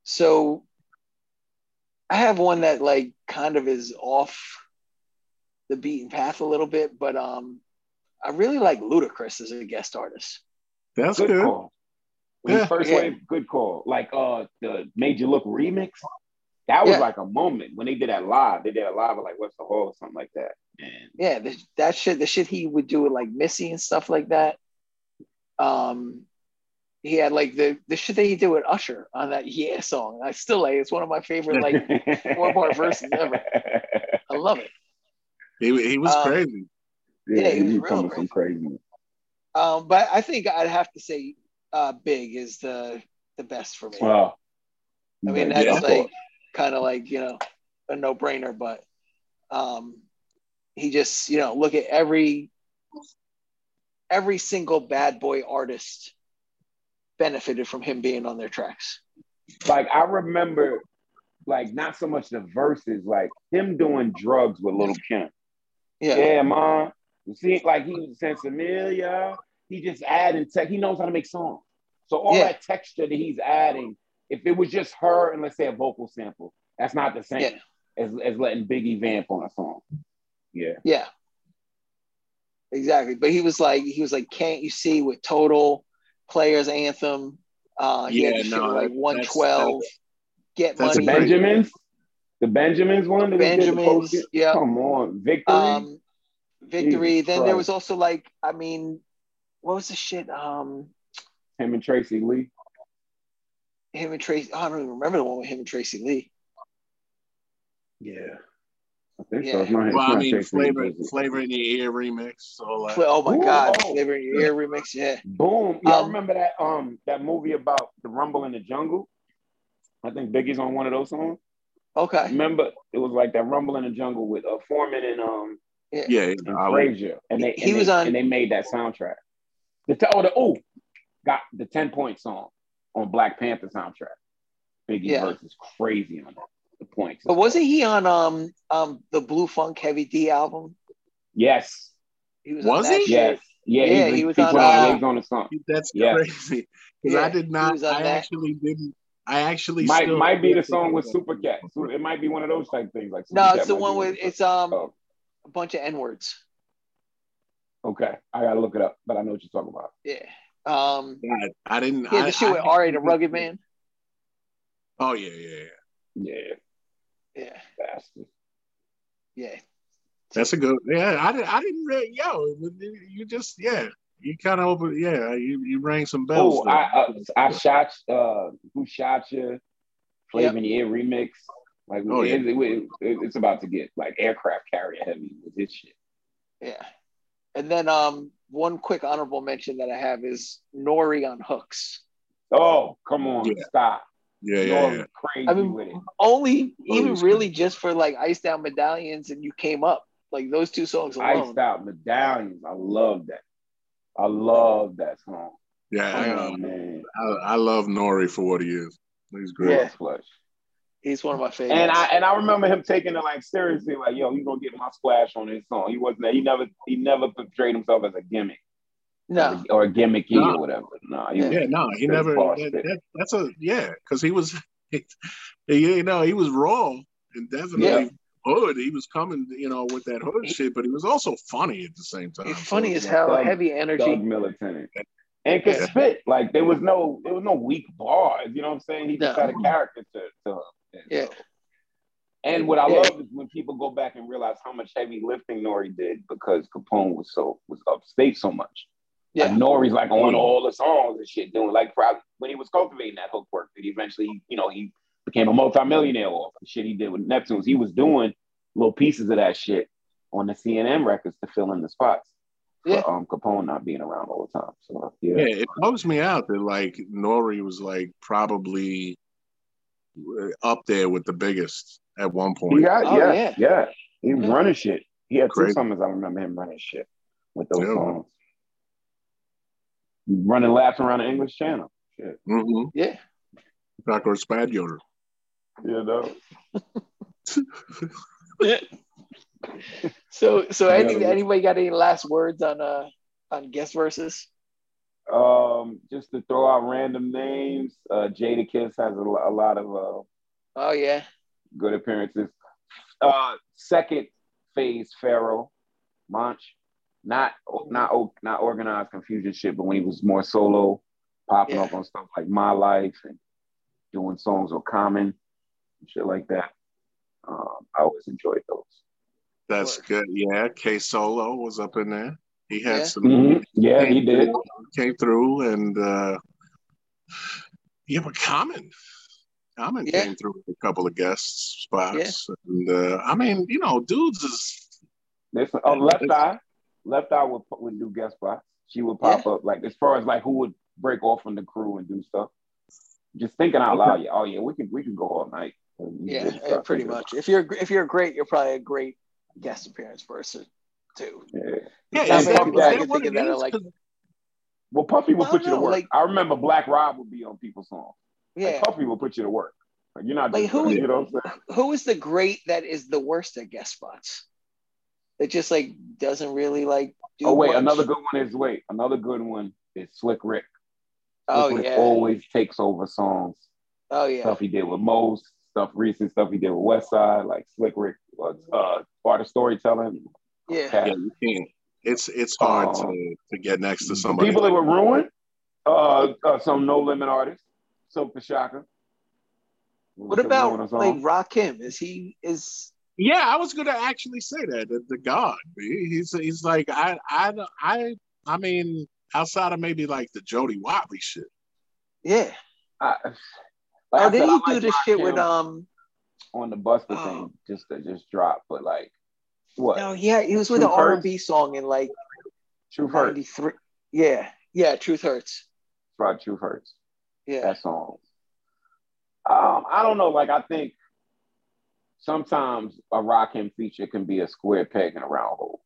Speaker 2: So I have one that like kind of is off the beaten path a little bit, but um I really like Ludacris as a guest artist.
Speaker 4: That's
Speaker 3: good,
Speaker 4: good.
Speaker 3: call. When
Speaker 4: Yeah.
Speaker 3: first
Speaker 2: Yeah.
Speaker 3: wave, good call. Like uh the Made You Look remix. That was
Speaker 2: Yeah.
Speaker 3: like a moment when they did that live. They did it live at like Webster Hall or something like that. And
Speaker 2: Yeah, the, that shit, the shit he would do with like Missy and stuff like that. Um he had like the the shit that he did with Usher on that Yeah song. I still like it's one of my favorite like four part verses ever. I love it.
Speaker 4: He, he was
Speaker 2: Um,
Speaker 4: crazy.
Speaker 3: Yeah,
Speaker 2: Yeah, he was
Speaker 3: he
Speaker 2: real
Speaker 3: coming some crazy.
Speaker 2: Um, but I think I'd have to say uh Big is the the best for me.
Speaker 3: Well,
Speaker 2: I mean,
Speaker 3: yeah,
Speaker 2: that's
Speaker 3: of
Speaker 2: like kind of like, you know, a no brainer, but um, he just, you know, look at every every single bad boy artist benefited from him being on their tracks.
Speaker 3: like I remember, like not so much the verses, like him doing drugs with Little Kim.
Speaker 2: Yeah.
Speaker 3: Yeah, man. You see, like he was saying familiar. He just adding tech. He knows how to make songs. So all
Speaker 2: Yeah.
Speaker 3: that texture that he's adding, if it was just her and let's say a vocal sample, that's not the same
Speaker 2: Yeah.
Speaker 3: as, as letting Biggie vamp on a song. Yeah.
Speaker 2: Yeah. Exactly. But he was like, he was like, can't you see with total players anthem? Uh, he
Speaker 4: Yeah,
Speaker 2: the shit
Speaker 4: no,
Speaker 2: with like
Speaker 4: that-
Speaker 2: 112, get
Speaker 4: that's
Speaker 3: The
Speaker 2: money.
Speaker 4: great-
Speaker 3: Benjamins, the Benjamins one. that he did the
Speaker 2: Benjamins, yeah.
Speaker 3: Come on, victory.
Speaker 2: Um, victory.
Speaker 3: Jesus
Speaker 2: then there was also like, I mean, what was the shit? Um,
Speaker 3: him and Tracey Lee.
Speaker 2: him and Tracy. Oh, I don't even remember the one with him and Tracey Lee.
Speaker 3: Yeah. I think
Speaker 2: Yeah.
Speaker 3: so. It's not, it's
Speaker 4: Well, I mean, flavor, flavor in your ear remix. So like,
Speaker 2: Oh my
Speaker 3: Ooh,
Speaker 2: God,
Speaker 3: oh.
Speaker 2: Flavor in Your Ear remix. Yeah,
Speaker 3: Boom. Y'all
Speaker 2: Um,
Speaker 3: remember that um that movie about the Rumble in the Jungle? I think Biggie's on one of those songs.
Speaker 2: okay.
Speaker 3: Remember, it was like that Rumble in the Jungle with uh, Foreman and um
Speaker 4: yeah,
Speaker 3: and Frazier, and they
Speaker 2: He
Speaker 3: and
Speaker 2: was
Speaker 3: they,
Speaker 2: on-
Speaker 3: and they made that soundtrack. The oh the oh got the ten point song on Black Panther soundtrack. Biggie
Speaker 2: Yeah.
Speaker 3: verse is crazy on that. The points.
Speaker 2: But wasn't he on um um the Blue Funk Heavy D album?
Speaker 3: Yes.
Speaker 2: He was,
Speaker 4: Was
Speaker 2: on
Speaker 4: he?
Speaker 2: shit.
Speaker 3: Yes. Yeah,
Speaker 2: Yeah,
Speaker 3: he,
Speaker 2: he was
Speaker 3: he
Speaker 2: on,
Speaker 3: put
Speaker 2: uh,
Speaker 3: on legs on the song.
Speaker 4: that's
Speaker 3: Yeah.
Speaker 4: crazy. Because
Speaker 2: Yeah,
Speaker 4: I did not. I
Speaker 2: that.
Speaker 4: actually didn't. I actually
Speaker 3: Might
Speaker 4: still
Speaker 3: might be the song with. Super Cat. It might be one of those type things. Like
Speaker 2: No,
Speaker 3: Supercat
Speaker 2: it's the one with it's um
Speaker 3: Oh.
Speaker 2: a bunch of N words.
Speaker 3: Okay, I gotta look it up, but I know what you're talking about.
Speaker 2: Yeah. Um.
Speaker 4: God, I didn't.
Speaker 2: Yeah,
Speaker 4: I,
Speaker 2: the shit
Speaker 4: I
Speaker 2: with R.A. the Rugged Man.
Speaker 4: Oh yeah, yeah, yeah.
Speaker 3: Yeah,
Speaker 2: Yeah.
Speaker 3: bastard.
Speaker 2: Yeah.
Speaker 4: That's a good. Yeah, I didn't. I didn't. Really, yo, you just yeah. You kind of open. Yeah, you you rang some bells.
Speaker 3: Oh,
Speaker 4: there.
Speaker 3: I, uh, I shot uh, who shot you? Flavor in the Air remix. Like
Speaker 4: Oh, yeah.
Speaker 3: it- it- it- it's about to get like aircraft carrier heavy with this shit.
Speaker 2: Yeah. And then um one quick honorable mention that I have is Nori on hooks.
Speaker 3: Oh, come on,
Speaker 4: Yeah.
Speaker 3: stop!
Speaker 4: yeah, yeah, yeah.
Speaker 3: crazy
Speaker 2: I mean,
Speaker 3: with it.
Speaker 2: Only even
Speaker 4: it's
Speaker 2: really just for like Ice Down Medallions and You Came Up. Like those two songs alone.
Speaker 3: Iced out medallions. I love that. I love that song.
Speaker 4: Yeah, I,
Speaker 3: Oh
Speaker 4: uh,
Speaker 3: man,
Speaker 4: I, I love Nori for what he is. He's great.
Speaker 2: Yeah.
Speaker 3: flush.
Speaker 2: He's one of my favorites.
Speaker 3: And I and I remember him taking it like seriously, like, yo, you gonna get my splash on his song. He wasn't he never he never portrayed himself as a gimmick.
Speaker 2: No.
Speaker 3: or, a gimmicky
Speaker 4: No.
Speaker 3: or whatever. No, he
Speaker 2: Yeah.
Speaker 4: Yeah, no, he never. That, that- that's a yeah, because he was, you know, he was raw and definitely
Speaker 2: Yeah.
Speaker 4: hood. He was coming, you know, with that hood shit, but he was also funny at the same time.
Speaker 2: He's funny
Speaker 4: it
Speaker 2: as hell,
Speaker 3: Doug-
Speaker 2: heavy
Speaker 3: Doug
Speaker 2: energy.
Speaker 3: militant. And could
Speaker 2: Yeah.
Speaker 3: spit. Like there was no there was no weak bars. You know what I'm saying? He just
Speaker 2: No.
Speaker 3: had a character to, to him. And
Speaker 2: Yeah.
Speaker 3: so- And what I
Speaker 2: Yeah.
Speaker 3: love is when people go back and realize how much heavy lifting Nori did because Capone was so was upstate so much.
Speaker 2: Yeah.
Speaker 3: Like Nori's like on all the songs and shit, doing like probably when he was cultivating that hook work, that he eventually, you know, he became a multimillionaire off the shit he did with Neptunes. He was doing little pieces of that shit on the CNN records to fill in the spots. for, um, Capone not being around all the time. So yeah,
Speaker 4: Yeah, it bugs me out that like Nori was like probably up there with the biggest at one point.
Speaker 3: got
Speaker 2: Oh,
Speaker 3: yeah,
Speaker 2: yeah.
Speaker 3: yeah, He was
Speaker 2: Mhm.
Speaker 3: running shit. He had two summers. I remember him running shit with those
Speaker 4: Yeah.
Speaker 3: songs. Running laps around the English Channel. Shit.
Speaker 4: Mm-hmm.
Speaker 2: Yeah.
Speaker 4: Dr. Spadioter.
Speaker 3: You know.
Speaker 2: So so any anybody got any last words on uh on guest verses?
Speaker 3: Um, just to throw out random names, uh, Jadakiss has a, a lot of uh,
Speaker 2: Oh yeah.
Speaker 3: good appearances. Uh, second phase Pharoahe, Monch, not not not Organized Konfusion shit, but when he was more solo, popping
Speaker 2: Yeah.
Speaker 3: up on stuff like My Life and doing songs with Common, and shit like that. Um, I always enjoyed those.
Speaker 4: That's good. Yeah, K Solo was up in there. He had
Speaker 2: Yeah.
Speaker 4: some
Speaker 3: Yeah, he did.
Speaker 4: Came through and uh yeah, but Common. Common
Speaker 2: Yeah.
Speaker 4: came through with a couple of guest spots. yeah. And uh I mean, you know, dudes is
Speaker 3: This oh, Left Eye, Left Eye would would do guest spots. She would pop up like as far as like who would break off from the crew and do stuff. Just thinking out loud, yeah. Oh yeah, we can we can go all night.
Speaker 2: Yeah,
Speaker 3: good
Speaker 2: yeah,
Speaker 3: stuff.
Speaker 2: pretty much. If you're if you're great, you're probably a great guest appearance person too.
Speaker 3: Yeah.
Speaker 4: yeah,
Speaker 2: How
Speaker 4: is
Speaker 2: many
Speaker 4: that,
Speaker 2: people
Speaker 4: is
Speaker 2: I
Speaker 4: that
Speaker 3: Well, Puffy will
Speaker 2: I
Speaker 3: put you to work.
Speaker 2: like-
Speaker 3: I remember Black Rob would be on people's songs.
Speaker 2: Yeah.
Speaker 3: Like Puffy will put you to work. Like, you're not
Speaker 2: Like,
Speaker 3: just
Speaker 2: who-
Speaker 3: you know what I'm saying?
Speaker 2: Who is the great that is the worst at guest spots? That just like doesn't really like do
Speaker 3: Oh wait,
Speaker 2: much?
Speaker 3: another good one is wait, another good one is Slick Rick. Slick
Speaker 2: Oh
Speaker 3: Rick
Speaker 2: yeah.
Speaker 3: always takes over songs.
Speaker 2: Oh yeah.
Speaker 3: Stuff he did with Most, stuff recent stuff he did with West Side, like Slick Rick was uh part of storytelling.
Speaker 2: Yeah.
Speaker 4: Yeah, you can't. It's it's hard
Speaker 3: Um,
Speaker 4: to, to get next to somebody.
Speaker 3: People that were ruined, uh, uh some no limit artists, Silk the Shocker.
Speaker 2: What about like Rakim? Is he is
Speaker 4: Yeah, I was gonna actually say that the, the God. He's he's like I I I I mean outside of maybe like the Jody Watley shit.
Speaker 2: yeah.
Speaker 3: I, like
Speaker 2: Oh,
Speaker 3: I
Speaker 2: did he do
Speaker 3: like
Speaker 2: the shit with um
Speaker 3: on the Busta
Speaker 2: Oh.
Speaker 3: thing just to just drop, but like what?
Speaker 2: no, yeah, he was with
Speaker 3: Truth
Speaker 2: an R and B song in like
Speaker 3: Truth Hurts.
Speaker 2: ninety three. Yeah. Yeah, Truth Hurts.
Speaker 3: That's right, Truth Hurts.
Speaker 2: Yeah.
Speaker 3: That song. Um, I don't know. Like I think sometimes a Rakim feature can be a square peg in a round hole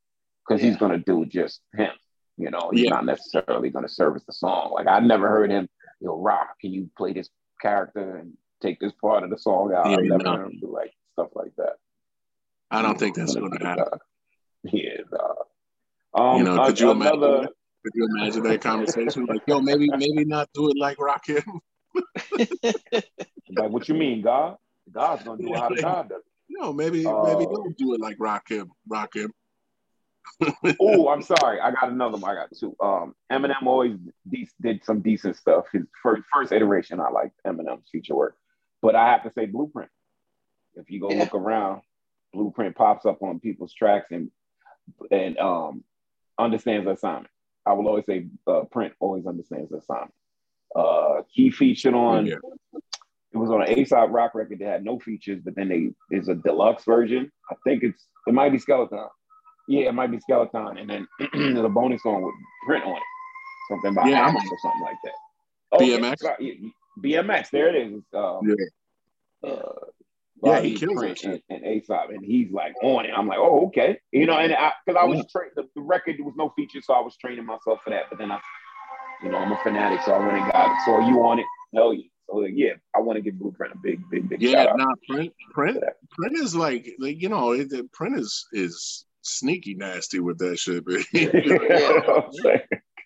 Speaker 3: because he's gonna do just him. You know, he's
Speaker 4: Yeah.
Speaker 3: not necessarily gonna service the song. Like I never heard him. Yo, Rock, can you play this character and take this part of the song out?
Speaker 4: Yeah,
Speaker 3: I've never
Speaker 4: no.
Speaker 3: heard him do like stuff like that.
Speaker 4: I don't think that's gonna happen.
Speaker 3: Yeah, dog. Um,
Speaker 4: You know, could you imagine
Speaker 3: another-
Speaker 4: that? Could you imagine that conversation? Like, yo, maybe maybe not do it like Rakim.
Speaker 3: Like, what you mean, God? God's gonna do it how God does. it.
Speaker 4: No, maybe
Speaker 3: Uh,
Speaker 4: maybe don't do it like Rakim. Rakim.
Speaker 3: Oh, I'm sorry. I got another one. I got two. Um, Eminem always de- did some decent stuff. His first first iteration, I liked Eminem's feature work, but I have to say Blueprint. If you go
Speaker 2: Yeah.
Speaker 3: look around, Blueprint pops up on people's tracks and and um understands the assignment. I will always say uh, Print always understands the assignment. Uh, he featured on.
Speaker 4: Yeah.
Speaker 3: It was on an Aesop Rock record that had no features, but then they there's a deluxe version. I think it's it might be Skelethon. Yeah, it might be Skelethon, and then there's a bonus song with print on it, something about
Speaker 4: Yeah,
Speaker 3: or something like that. Oh,
Speaker 4: BMX?
Speaker 3: yeah, BMX, there it is. Um,
Speaker 4: Yeah.
Speaker 3: uh,
Speaker 4: Yeah, he kills
Speaker 3: Print and, and Aesop, and he's like on it. I'm like, oh, okay, you know, and I because I was
Speaker 4: Yeah.
Speaker 3: tra- the, the record there was no feature, so I was training myself for that. But then I, you know, I'm a fanatic, so I went and got it. So you on it? Hell yeah! So like, yeah, I want to give Blueprint a big, big, big
Speaker 4: Yeah,
Speaker 3: shout out.
Speaker 4: nah, print print print is like, like you know, it, print is is sneaky nasty with that shit. man.
Speaker 3: You know what I'm?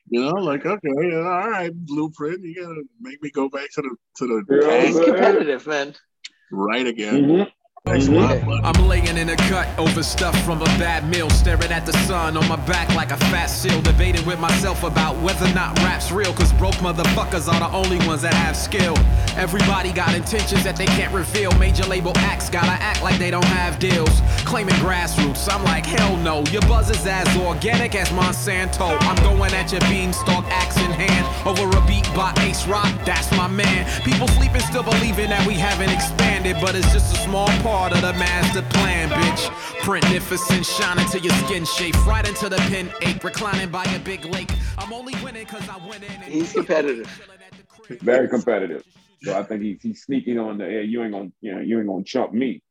Speaker 4: You know, like okay, all right, blueprint. You gotta make me go back to the to the
Speaker 3: Yeah,
Speaker 2: He's competitive, man.
Speaker 4: Right again.
Speaker 3: Mhm.
Speaker 4: Makes a lot mm-hmm. of money.
Speaker 9: I'm laying in a cut over stuff from a bad meal, staring at the sun on my back like a fat seal, debating with myself about whether or not rap's real, cause broke motherfuckers are the only ones that have skill. Everybody got intentions that they can't reveal. Major label acts gotta act like they don't have deals. Claiming grassroots, I'm like, hell no. Your buzz is as organic as Monsanto. I'm going at your beanstalk, axe in hand. Over a beat by Ace Rock, that's my man. People sleeping, still believing that we haven't expanded, but it's just a small part of the master plan, bitch. Printnificent, shining till your skin shape. Right into the pin ache, reclining by a big lake. I'm only winning cause I went in and
Speaker 2: He's competitive.
Speaker 3: Very competitive. So I think he's he's sneaking on the. Yeah, you ain't gonna you know you ain't gonna chump me.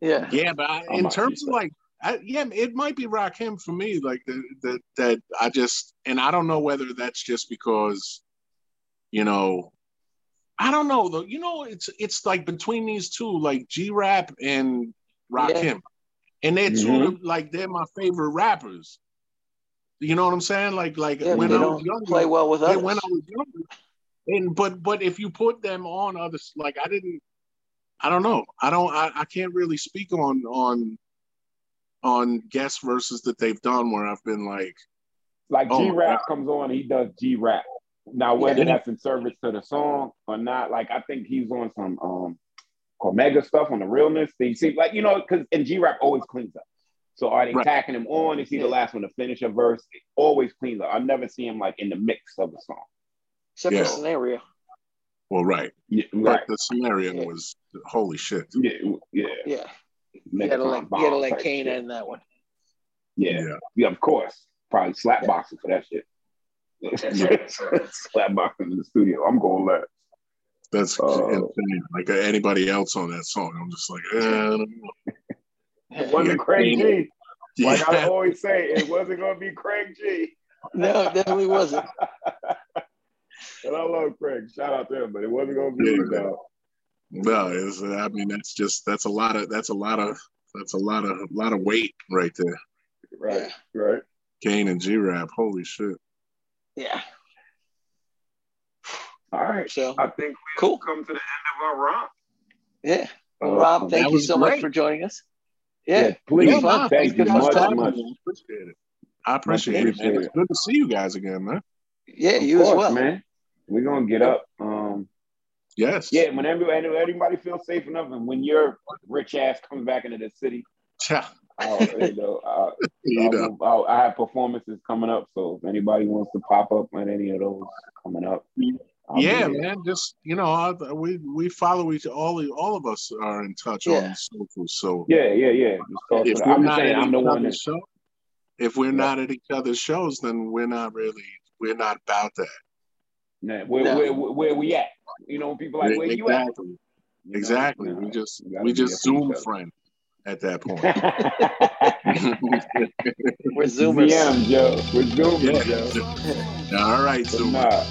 Speaker 2: Yeah.
Speaker 4: Yeah, but I,
Speaker 3: I
Speaker 4: in terms of like, I, yeah, it might be Rakim for me. Like that, that, that I just, and I don't know whether that's just because, you know, I don't know though. You know, it's it's like between these two, like G Rap and Rakim, and they're two
Speaker 3: Mhm.
Speaker 4: of like they're my favorite rappers. You know what I'm saying? Like like
Speaker 2: Yeah,
Speaker 4: when
Speaker 2: they
Speaker 4: I was
Speaker 2: don't
Speaker 4: younger,
Speaker 2: play well with
Speaker 4: yeah,
Speaker 2: others.
Speaker 4: when I was younger, and but but if you put them on others, like I didn't, I don't know, I don't, I, I can't really speak on on on guest verses that they've done where I've been like,
Speaker 3: Like
Speaker 4: Oh,
Speaker 3: G Rap comes on, he does G Rap. Now whether
Speaker 4: Yeah.
Speaker 3: that's in service to the song or not, like I think he's on some um Omega stuff on the realness. They see like you know because and G Rap always cleans up. So are they
Speaker 4: Right.
Speaker 3: tacking him on? Is he the last one to finish a verse? It always cleans up. I never see him like in the mix of the song.
Speaker 2: Except
Speaker 4: Yeah.
Speaker 2: for scenario.
Speaker 4: well, right,
Speaker 3: Yeah,
Speaker 4: but the scenario
Speaker 2: Yeah.
Speaker 4: was holy shit.
Speaker 3: Yeah, yeah.
Speaker 2: Yeah. You gotta let, you gotta
Speaker 3: bomb
Speaker 2: Kane
Speaker 3: shit.
Speaker 2: end that one.
Speaker 3: Yeah.
Speaker 4: Yeah.
Speaker 3: yeah, of course. Probably slap boxing for that shit. Slap boxing in the studio. I'm going last.
Speaker 4: That's
Speaker 3: Oh.
Speaker 4: insane. Like anybody else on that song, I'm just like, eh, I don't know.
Speaker 3: It wasn't
Speaker 4: Yeah.
Speaker 3: Craig G. Like I always say, it wasn't gonna be Craig G.
Speaker 2: No, it definitely wasn't.
Speaker 3: and I love Craig. Shout out to him, but it wasn't gonna be
Speaker 4: Yeah.
Speaker 3: dog.
Speaker 4: No, it's, I mean that's just that's a lot of that's a lot of that's a lot of a lot of weight right there.
Speaker 3: Right, right.
Speaker 4: Kane and G Rap, holy shit.
Speaker 2: Yeah.
Speaker 3: All right.
Speaker 2: So
Speaker 3: I think we
Speaker 2: Cool.
Speaker 3: come to the end of our romp.
Speaker 2: yeah. Well,
Speaker 3: Uh,
Speaker 2: Rob, thank you
Speaker 4: was
Speaker 2: so much for joining us.
Speaker 3: Yeah,
Speaker 2: Yeah.
Speaker 3: please.
Speaker 2: Yeah, nah,
Speaker 3: thank you
Speaker 2: good
Speaker 3: much, much.
Speaker 4: Appreciate it. I appreciate it, man.
Speaker 3: it.
Speaker 4: It's good to see you guys again, man.
Speaker 2: Yeah,
Speaker 3: Of
Speaker 2: you as
Speaker 3: course,
Speaker 2: well.
Speaker 3: man. We're gonna get up. Um,
Speaker 4: Yes.
Speaker 3: yeah, when everybody, everybody feels safe enough, and when your rich ass comes back into the city,
Speaker 4: Yeah.
Speaker 3: I'll, you know, I'll,
Speaker 4: You know.
Speaker 3: I'll, I'll, I have performances coming up. So if anybody wants to pop up at any of those coming up, I'll
Speaker 4: yeah, man. Just you know, I, we we follow each all all of us are in touch
Speaker 2: Yeah.
Speaker 4: on social. So
Speaker 3: Yeah, yeah, yeah. Just talk
Speaker 4: if
Speaker 3: to
Speaker 4: we're
Speaker 3: I'm
Speaker 4: not
Speaker 3: saying,
Speaker 4: at
Speaker 3: I'm the
Speaker 4: each
Speaker 3: one
Speaker 4: other's
Speaker 3: that.
Speaker 4: show, if we're
Speaker 3: Yeah.
Speaker 4: not at each other's shows, then we're not really we're not about that.
Speaker 3: Nah, where,
Speaker 2: No.
Speaker 3: where, where, where we at? You know, people like, where you at?
Speaker 4: exactly.
Speaker 3: You know?
Speaker 4: Exactly.
Speaker 3: Nah,
Speaker 4: we just
Speaker 3: we gotta
Speaker 4: we
Speaker 3: be
Speaker 4: just
Speaker 3: there for each
Speaker 4: Zoom
Speaker 3: other.
Speaker 4: Friend at that point.
Speaker 2: We're Zoomers.
Speaker 3: ZM, Joe. We're Zoomers,
Speaker 4: Yeah.
Speaker 3: Joe.
Speaker 4: all right,
Speaker 3: But
Speaker 4: Zoom.
Speaker 3: nah.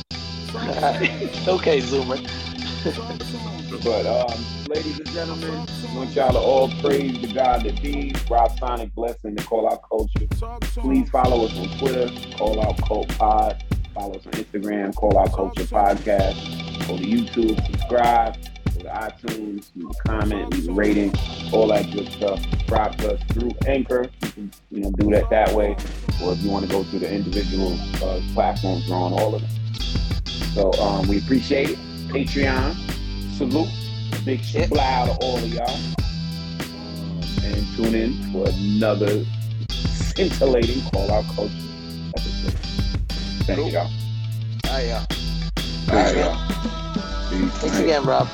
Speaker 2: okay, Zoomer.
Speaker 3: But um, ladies and gentlemen, I want y'all to all praise the God that be. Rob Sonic blessing to call out culture. Please follow us on Twitter, call out cult pod. Follow us on Instagram, call out culture podcast. Go to YouTube, subscribe. To iTunes, leave a comment, leave a rating, all that good stuff. Subscribe to us through Anchor. You can, you know, do that that way. Or if you want to go through the individual uh, platforms, we're on all of them. So um, we appreciate it. Patreon, salute. Big
Speaker 2: Yep.
Speaker 3: shout to all of y'all. And tune in for another scintillating Call Out Culture episode. Thank
Speaker 2: Cool.
Speaker 3: y'all.
Speaker 2: Ah, yeah.
Speaker 3: All right, y'all.
Speaker 2: Thanks again, Rob.